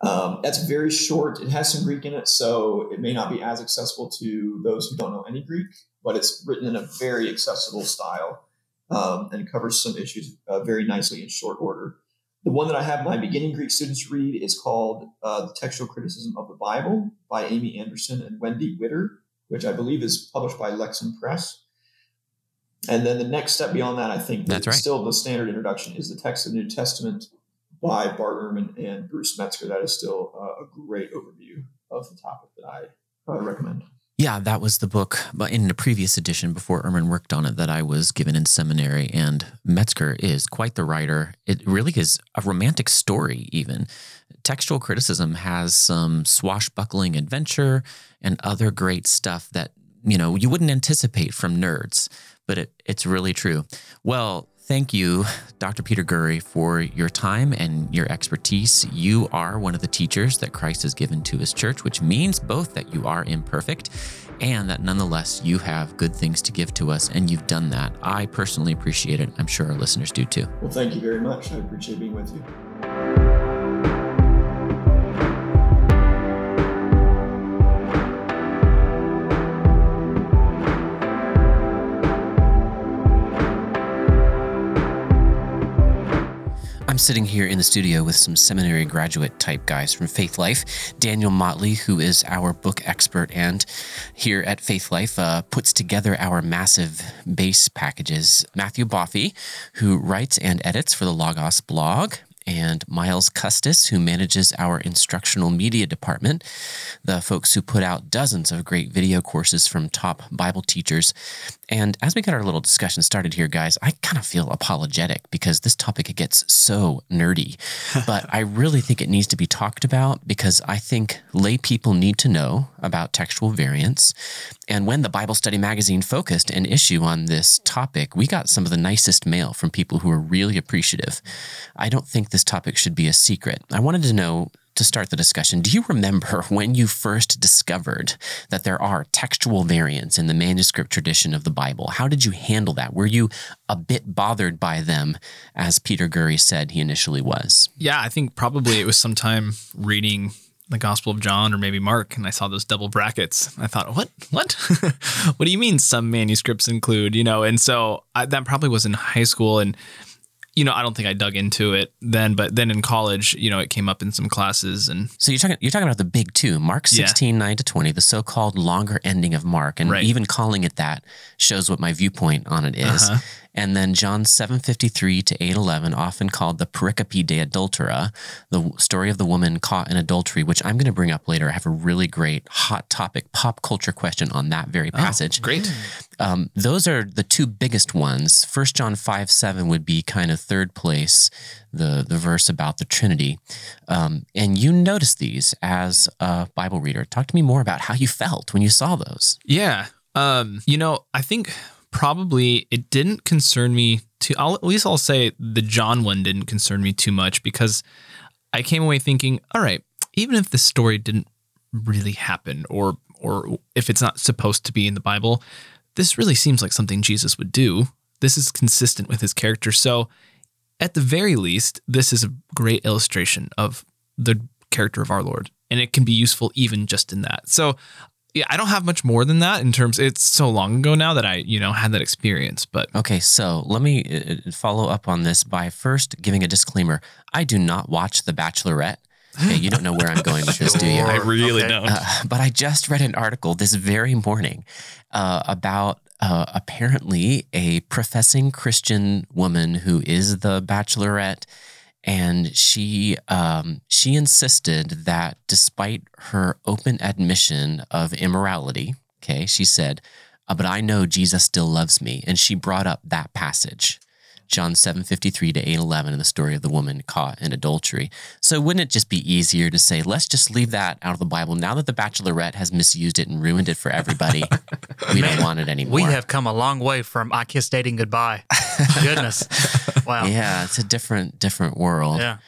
Um, that's very short. It has some Greek in it, so it may not be as accessible to those who don't know any Greek, but it's written in a very accessible style um, and covers some issues uh, very nicely in short order. The one that I have my beginning Greek students read is called uh, The Textual Criticism of the Bible by Amy Anderson and Wendy Widder which I believe is published by Lexham Press. And then the next step beyond that, I think that's right. still the standard introduction is the text of the New Testament by Bart Ehrman and Bruce Metzger. That is still uh, a great overview of the topic that I uh, recommend. Yeah, that was the book but in a previous edition before Ehrman worked on it that I was given in seminary. And Metzger is quite the writer. It really is a romantic story, even. Textual criticism has some swashbuckling adventure and other great stuff that, you know, you wouldn't anticipate from nerds, but it, it's really true. Well, Thank you, Dr. Peter Gurry, for your time and your expertise. You are one of the teachers that Christ has given to his church, which means both that you are imperfect and that nonetheless you have good things to give to us, and you've done that. I personally appreciate it. I'm sure our listeners do too. Well, thank you very much. I appreciate being with you. Sitting here in the studio with some seminary graduate type guys from Faithlife. Daniel Motley, who is our book expert and here at Faithlife uh, puts together our massive base packages. Matthew Boffey, who writes and edits for the Logos blog and Miles Custis, who manages our instructional media department, the folks who put out dozens of great video courses from top Bible teachers. And as we get our little discussion started here, guys, I kind of feel apologetic because this topic gets so nerdy. but I really think it needs to be talked about because I think lay people need to know about textual variants. And when the Bible Study Magazine focused an issue on this topic, we got some of the nicest mail from people who are really appreciative. I don't think this topic should be a secret. I wanted to know to start the discussion, do you remember when you first discovered that there are textual variants in the manuscript tradition of the Bible? How did you handle that? Were you a bit bothered by them, as Peter Gurry said he initially was? Yeah, I think probably it was sometime reading the Gospel of John or maybe Mark, and I saw those double brackets. I thought, what? What? what do you mean some manuscripts include? You know, and so I, that probably was in high school, and you know, I don't think I dug into it then, but then in college, you know, it came up in some classes and So you're talking you're talking about the big two, Mark 16, yeah. 9 to 20, the so-called longer ending of Mark. And right. even calling it that shows what my viewpoint on it is. Uh-huh. And then John 753 to 811, often called the pericope de adultera, the story of the woman caught in adultery, which I'm going to bring up later. I have a really great hot topic pop culture question on that very oh, passage. Oh, great. Um, those are the two biggest ones. First John 5 7 would be kind of third place, the, the verse about the Trinity. Um, and you noticed these as a Bible reader. Talk to me more about how you felt when you saw those. Yeah. Um, you know, I think probably it didn't concern me too. I'll, at least I'll say the John one didn't concern me too much because I came away thinking, all right, even if the story didn't really happen or or if it's not supposed to be in the Bible, this really seems like something Jesus would do. This is consistent with his character. So, at the very least, this is a great illustration of the character of our Lord, and it can be useful even just in that. So, yeah, I don't have much more than that in terms. It's so long ago now that I, you know, had that experience. But okay, so let me uh, uh, follow up on this by first giving a disclaimer. I do not watch The Bachelorette. Okay, you don't know where I'm going with this, do you? I really okay. don't. Uh, but I just read an article this very morning uh, about uh, apparently a professing Christian woman who is the Bachelorette and she um, she insisted that despite her open admission of immorality, okay, she said, uh, "But I know Jesus still loves me," and she brought up that passage. John 7:53 to 8:11 in the story of the woman caught in adultery. So wouldn't it just be easier to say let's just leave that out of the Bible now that the bachelorette has misused it and ruined it for everybody. we Man, don't want it anymore. We have come a long way from I kiss dating goodbye. Goodness. Wow. Yeah, it's a different different world. Yeah.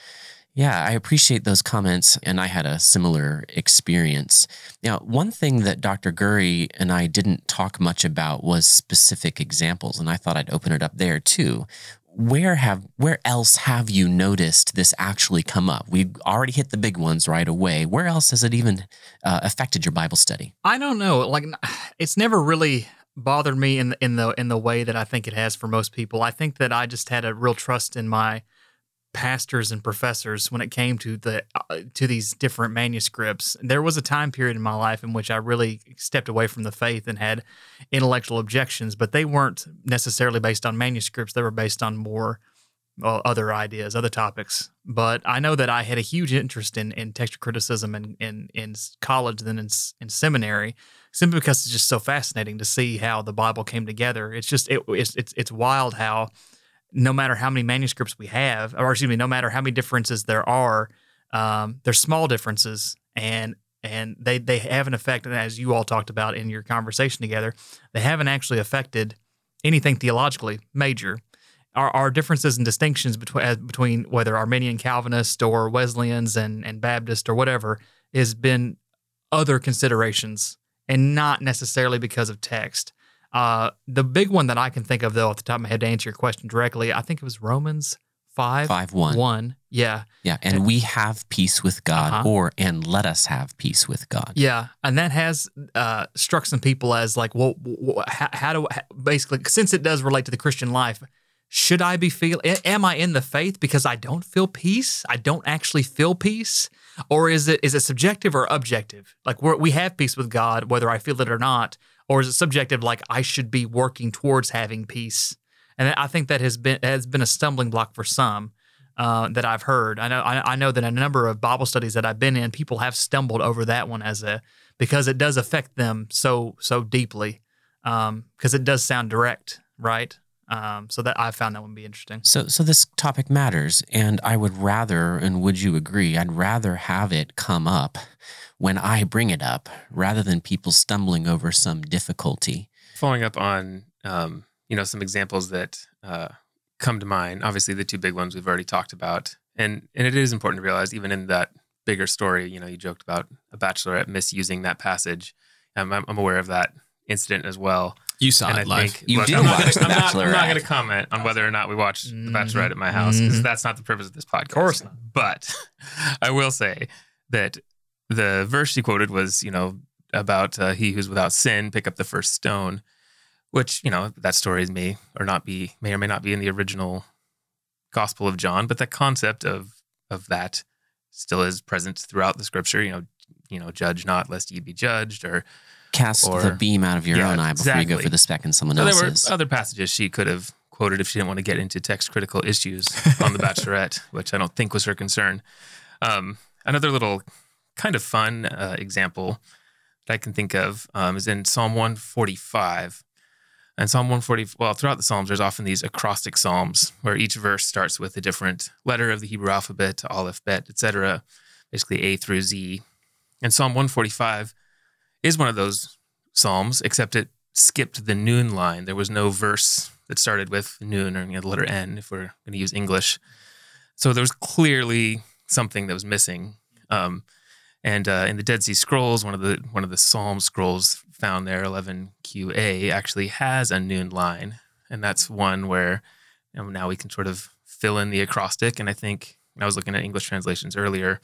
Yeah, I appreciate those comments, and I had a similar experience. Now, one thing that Dr. Gurry and I didn't talk much about was specific examples, and I thought I'd open it up there too. Where have where else have you noticed this actually come up? We've already hit the big ones right away. Where else has it even uh, affected your Bible study? I don't know. Like, it's never really bothered me in the, in the in the way that I think it has for most people. I think that I just had a real trust in my pastors and professors when it came to the uh, to these different manuscripts. There was a time period in my life in which I really stepped away from the faith and had intellectual objections, but they weren't necessarily based on manuscripts. They were based on more well, other ideas, other topics. But I know that I had a huge interest in, in textual criticism in, in, in college, then in, in seminary, simply because it's just so fascinating to see how the Bible came together. It's just it, it's, it's it's wild how no matter how many manuscripts we have, or excuse me, no matter how many differences there are, um, there's small differences, and and they they have an effect. And as you all talked about in your conversation together, they haven't actually affected anything theologically major. Our, our differences and distinctions between between whether Arminian Calvinist or Wesleyans and and Baptist or whatever has been other considerations and not necessarily because of text. Uh, the big one that I can think of, though, off the top of my head, to answer your question directly, I think it was Romans five, five one, one. Yeah, yeah, and, and we have peace with God, uh-huh. or and let us have peace with God. Yeah, and that has uh, struck some people as like, well, how, how do how, basically since it does relate to the Christian life, should I be feel? Am I in the faith because I don't feel peace? I don't actually feel peace, or is it is it subjective or objective? Like we we have peace with God, whether I feel it or not, or is it subjective? Like I should be working towards having peace, and I think that has been has been a stumbling block for some. Uh, that I've heard. I know. I, I know that a number of Bible studies that I've been in, people have stumbled over that one as a because it does affect them so so deeply. Because um, it does sound direct, right? Um, so that I found that one be interesting. So, so this topic matters, and I would rather, and would you agree? I'd rather have it come up when I bring it up, rather than people stumbling over some difficulty. Following up on, um, you know, some examples that uh, come to mind. Obviously, the two big ones we've already talked about, and and it is important to realize, even in that bigger story, you know, you joked about a bachelorette misusing that passage. Um, I'm, I'm aware of that incident as well. You saw and it I live. Think, you look, did I'm watch not, The I'm not, not going to comment on whether or not we watched The Bachelorette at my house because Mhm. that's not the purpose of this podcast. Of course not. But I will say that the verse she quoted was, you know, about uh, he who's without sin pick up the first stone, which you know that story is may or not be may or may not be in the original Gospel of John, but the concept of of that still is present throughout the Scripture. You know, you know, judge not lest ye be judged, or Cast Or- the beam out of your Yeah, own eye before you go for the speck in someone So there were other passages she could have quoted if she didn't want to get into text critical issues on The Bachelorette, which I don't think was her concern. Um, another little kind of fun uh, example that I can think of um, is in Psalm 145. And Psalm 140, well, throughout the Psalms, there's often these acrostic Psalms where each verse starts with a different letter of the Hebrew alphabet, Aleph, Bet, etc., basically A through Z. And Psalm 145 is one of those Psalms, except it skipped the noon line. There was no verse that started with noon or you know, the letter N if we're going to use English. So there was clearly something that was missing. Um, and uh, in the Dead Sea Scrolls, one of the one of the Psalm scrolls found there, 11QA, actually has a noon line, and that's one where you know, now we can sort of fill in the acrostic. And I think I was looking at English translations earlier.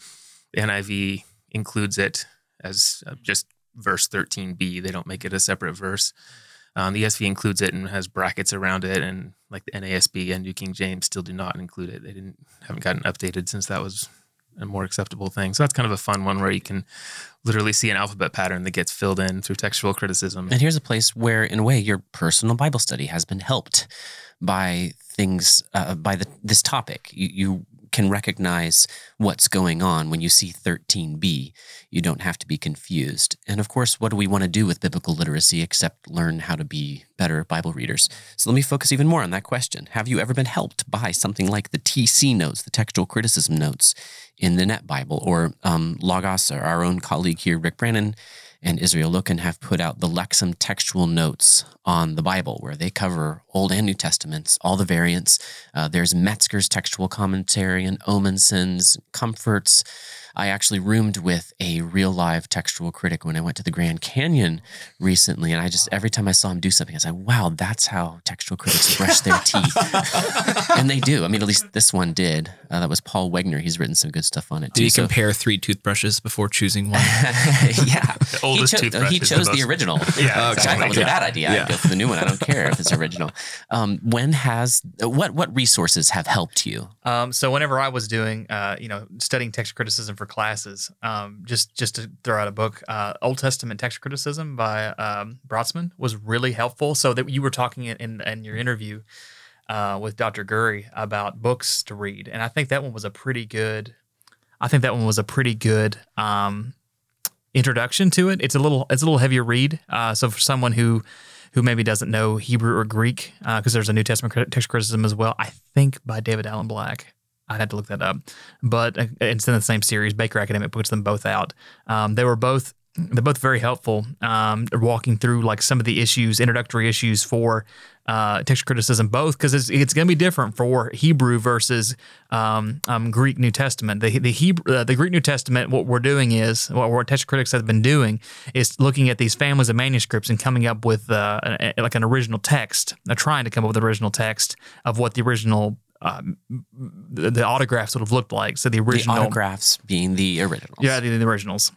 The NIV includes it as uh, just verse 13b. They don't make it a separate verse. Um, the ESV includes it and has brackets around it, and like the NASB and New King James still do not include it. They didn't haven't gotten updated since that was a more acceptable thing. So that's kind of a fun one where you can literally see an alphabet pattern that gets filled in through textual criticism. And here's a place where, in a way, your personal Bible study has been helped by things, uh, by the, this topic. You, you can recognize what's going on when you see 13b. You don't have to be confused. And of course, what do we want to do with biblical literacy except learn how to be better Bible readers? So let me focus even more on that question. Have you ever been helped by something like the TC notes, the textual criticism notes in the Net Bible, or um, Logos, or our own colleague here, Rick Brannon? and Israel Loken have put out the Lexham textual notes on the Bible, where they cover Old and New Testaments, all the variants. Uh, there's Metzger's textual commentary and Omanson's comforts. I actually roomed with a real live textual critic when I went to the Grand Canyon recently, and I just every time I saw him do something, I said, "Wow, that's how textual critics brush their teeth," and they do. I mean, at least this one did. Uh, that was Paul Wegner. He's written some good stuff on it Did too. you So- compare three toothbrushes before choosing one? yeah, The oldest he, cho- toothbrush he is the chose the, original. Yeah, which I thought it was a bad idea. Yeah. I'd go for the new one. I don't care if it's original. Um, when has what what resources have helped you? Um, so whenever I was doing, uh, you know, studying text criticism for classes, um, just just to throw out a book, uh, Old Testament text criticism by um, was really helpful. So that you were talking in in, your interview uh, with Dr. Gurry about books to read, and I think that one was a pretty good. I think that one was a pretty good um, introduction to it. It's a little it's a little heavier read. Uh, so for someone who who maybe doesn't know Hebrew or Greek, because there's a New Testament text criticism as well. I think by David Alan Black. I'd have to look that up, but uh, it's in the same series. Baker Academic puts them both out. Um, they were both they're both very helpful. Um, walking through like some of the issues, introductory issues for uh, text criticism, both because it's, it's going to be different for Hebrew versus um, um, Greek New Testament. The the Hebrew uh, the Greek New Testament. What we're doing is what, what text critics have been doing is looking at these families of manuscripts and coming up with uh, a- like an original text. They're trying to come up with an original text of what the original. Um, the, the autographs would have looked like. So the The original, autographs being the originals. yeah, the, the originals.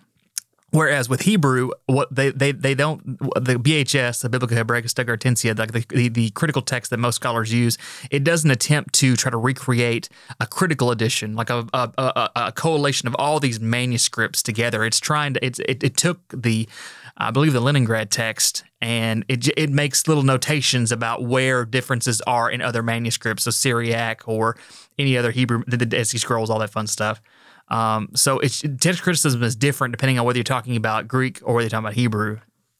Whereas with Hebrew, what they they, they don't the BHS, the Biblia Hebraica Stuttgartensia, like the, the, the critical text that most scholars use, it doesn't attempt to try to recreate a critical edition, like a a, a, a coalition of all these manuscripts together. It's trying to it's, it, it took the I believe the Leningrad text, and it it makes little notations about where differences are in other manuscripts, so Syriac or any other Hebrew, the Dead Scrolls, all that fun stuff. Um, so it's text criticism is different depending on whether you're talking about Greek or whether you're talking about Hebrew,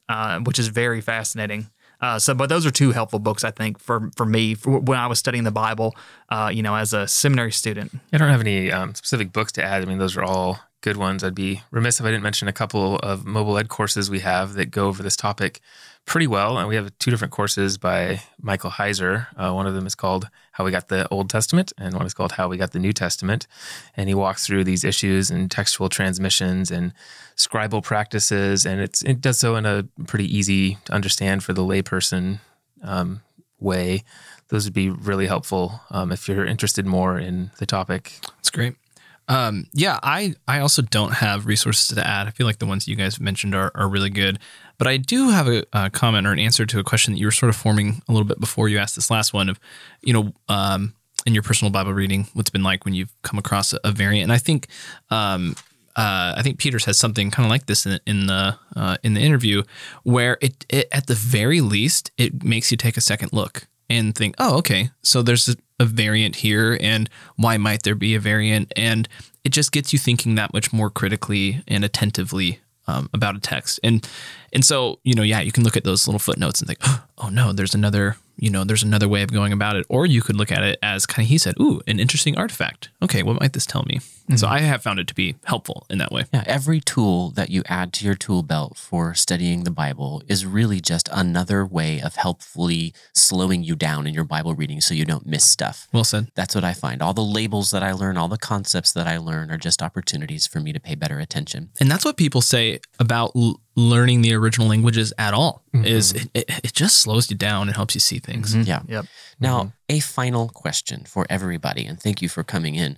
uh, which is very fascinating. Uh, so, but those are two helpful books, I think, for for me for when I was studying the Bible, uh, you know, as a seminary student. I don't have any um, specific books to add. I mean, those are all good ones. I'd be remiss if I didn't mention a couple of mobile ed courses we have that go over this topic pretty well. And we have two different courses by Michael Heiser. Uh, one of them is called How We Got the Old Testament, and one is called How We Got the New Testament. And he walks through these issues and textual transmissions and scribal practices, and it does so in a pretty easy to understand for the layperson um, way. Those would be really helpful um, if you're interested more in the topic. That's great. Um, yeah, I, I also don't have resources to add. I feel like the ones you guys mentioned are, are really good. But I do have a, a, comment or an answer to a question that you were sort of forming a little bit before you asked this last one of, you know, um, in your personal Bible reading, what's been like when you've come across a, a variant. And I think, um, uh, I think Peters has something kind of like this in, in the uh, in the interview, where it, it at the very least it makes you take a second look and think, oh, okay, so there's a, variant here, and why might there be a variant? And it just gets you thinking that much more critically and attentively um, about a text. And and so you know, yeah, you can look at those little footnotes and think, oh no, there's another you know, there's another way of going about it. Or you could look at it as kind of he said, ooh, an interesting artifact. Okay, what might this tell me? Mm-hmm. So I have found it to be helpful in that way. Yeah, every tool that you add to your tool belt for studying the Bible is really just another way of helpfully slowing you down in your Bible reading so you don't miss stuff. Well said. That's what I find. All the labels that I learn, all the concepts that I learn are just opportunities for me to pay better attention. And that's what people say about l- learning the original languages at all mm-hmm. is it, it, it, just slows you down and helps you see things. Mm-hmm. Yeah. Yep. Now, mm-hmm. a final question for everybody, and thank you for coming in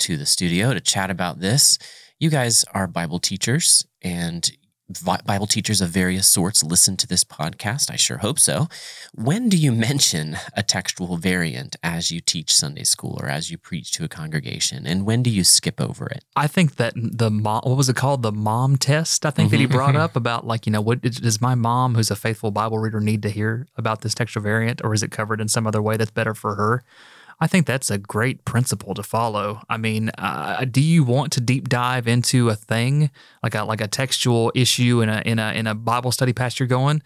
to the studio to chat about this. You guys are Bible teachers and Bible teachers of various sorts listen to this podcast. I sure hope so. When do you mention a textual variant as you teach Sunday school or as you preach to a congregation? And when do you skip over it? I think that the mom, what was it called? The mom test, I think mm-hmm. that he mm-hmm. brought up about like, you know, what does my mom, who's a faithful Bible reader, need to hear about this textual variant or is it covered in some other way that's better for her? I think that's a great principle to follow. I mean, uh, do you want to deep dive into a thing like a like a textual issue in a in a in a Bible study past you're going?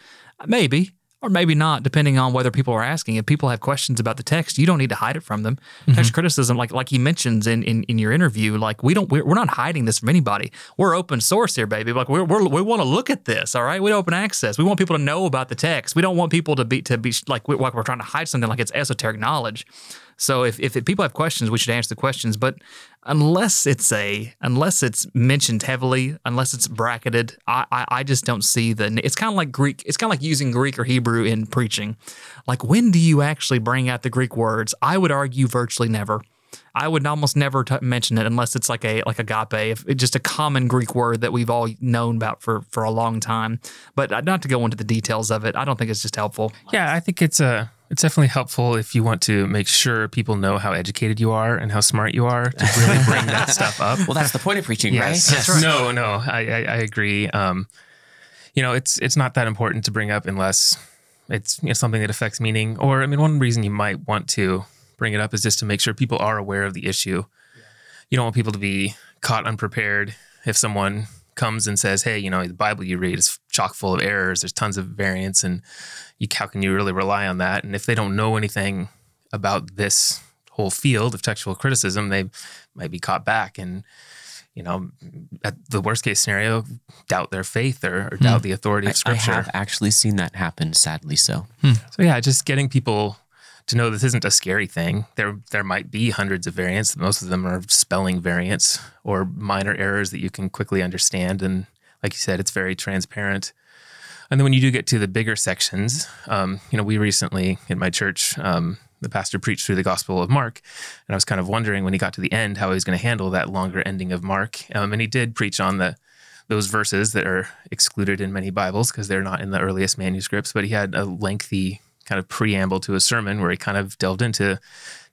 Maybe or maybe not, depending on whether people are asking. If people have questions about the text, you don't need to hide it from them. Mm-hmm. Text criticism, like like he mentions in, in, in your interview, like we don't we're, we're, not hiding this from anybody. We're open source here, baby. Like we're, we're we want to look at this. All right, we open access. We want people to know about the text. We don't want people to be to be like, we, like we're trying to hide something like it's esoteric knowledge. So if, if people have questions, we should answer the questions. But unless it's a unless it's mentioned heavily, unless it's bracketed, I I, I just don't see the. It's kind of like Greek. It's kind of like using Greek or Hebrew in preaching. Like when do you actually bring out the Greek words? I would argue virtually never. I would almost never t- mention it unless it's like a like agape, if just a common Greek word that we've all known about for for a long time. But uh, not to go into the details of it, I don't think it's just helpful. Yeah, I think it's a it's definitely helpful if you want to make sure people know how educated you are and how smart you are to really bring that stuff up. Well, that's the point of preaching, yes. right? Yes. right? No, no, I, I, I agree. Um, you know, it's it's not that important to bring up unless it's you know, something that affects meaning. Or I mean, one reason you might want to bring it up is just to make sure people are aware of the issue. Yeah. You don't want people to be caught unprepared if someone comes and says, "Hey, you know, the Bible you read is chock full of errors. There's tons of variants, and you, how can you really rely on that?" And if they don't know anything about this whole field of textual criticism, they might be caught back and you know, at the worst case scenario, doubt their faith or, or doubt hmm. the authority of Scripture. I have actually seen that happen, sadly so. Hmm. So yeah, just getting people to know this isn't a scary thing. There there might be hundreds of variants. Most of them are spelling variants or minor errors that you can quickly understand. And like you said, it's very transparent. And then when you do get to the bigger sections, um, you know, we recently in my church, um, the pastor preached through the Gospel of Mark, and I was kind of wondering when he got to the end how he was going to handle that longer ending of Mark. Um, and he did preach on the those verses that are excluded in many Bibles because they're not in the earliest manuscripts. But he had a lengthy kind of preamble to a sermon where he kind of delved into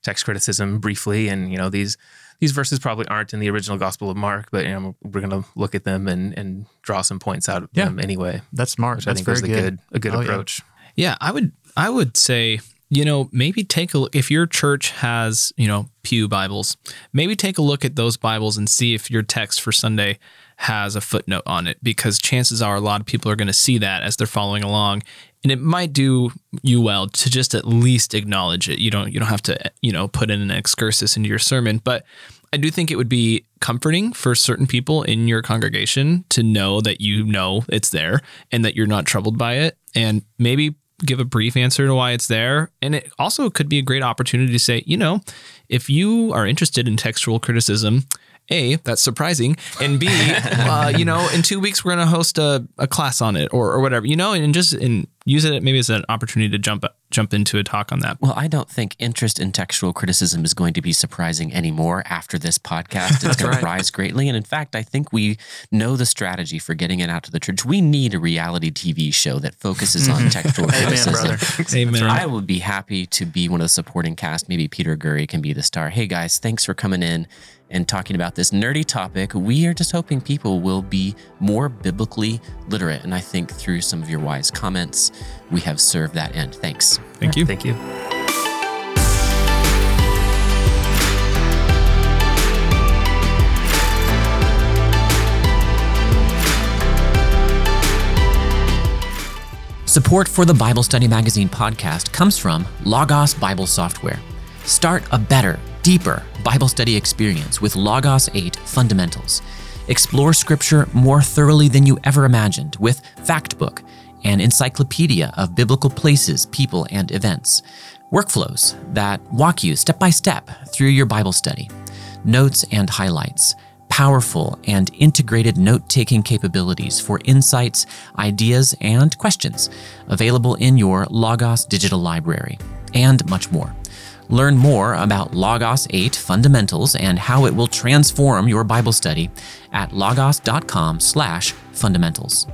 text criticism briefly, and you know these these verses probably aren't in the original Gospel of Mark, but you know, we're going to look at them and and draw some points out of Yeah. them anyway. That's smart. Which That's I think very was a good. good a good Oh, yeah. approach. Yeah, I would I would say, you know, maybe take a look if your church has, you know, Pew Bibles, maybe take a look at those Bibles and see if your text for Sunday has a footnote on it because chances are a lot of people are going to see that as they're following along and it might do you well to just at least acknowledge it. You don't you don't have to, you know, put in an excursus into your sermon, but I do think it would be comforting for certain people in your congregation to know that you know it's there and that you're not troubled by it. And maybe give a brief answer to why it's there. And it also could be a great opportunity to say, you know, if you are interested in textual criticism, a, that's surprising. And B, uh, you know, in two weeks we're gonna host a, a class on it or, or whatever, you know, and just and use it maybe as an opportunity to jump jump into a talk on that. Well, I don't think interest in textual criticism is going to be surprising anymore after this podcast. It's going to rise greatly. And in fact, I think we know the strategy for getting it out to the church. We need a reality TV show that focuses on mm-hmm. textual criticism. Amen, criticism. brother. Amen. I would be happy to be one of the supporting cast. Maybe Peter Gurry can be the star. Hey guys, thanks for coming in and talking about this nerdy topic. We are just hoping people will be more biblically literate. And I think through some of your wise comments, we have served that end. Thanks. Thank you. Thank you. Support for the Bible Study Magazine podcast comes from Logos Bible Software. Start a better, deeper Bible study experience with Logos 8 Fundamentals. Explore Scripture more thoroughly than you ever imagined with Factbook, an encyclopedia of biblical places, people, and events. Workflows that walk you step by step through your Bible study. Notes and highlights powerful and integrated note taking capabilities for insights, ideas, and questions available in your Logos digital library, and much more. Learn more about Logos 8 fundamentals and how it will transform your Bible study at logos.com/fundamentals.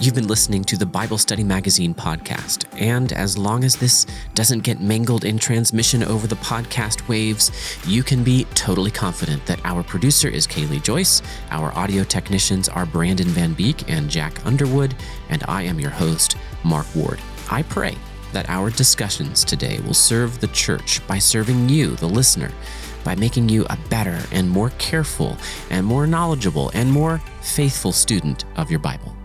You've been listening to the Bible Study Magazine podcast, and as long as this doesn't get mangled in transmission over the podcast waves, you can be totally confident that our producer is Kaylee Joyce, our audio technicians are Brandon Van Beek and Jack Underwood, and I am your host, Mark Ward. I pray that our discussions today will serve the church by serving you, the listener, by making you a better and more careful and more knowledgeable and more faithful student of your Bible.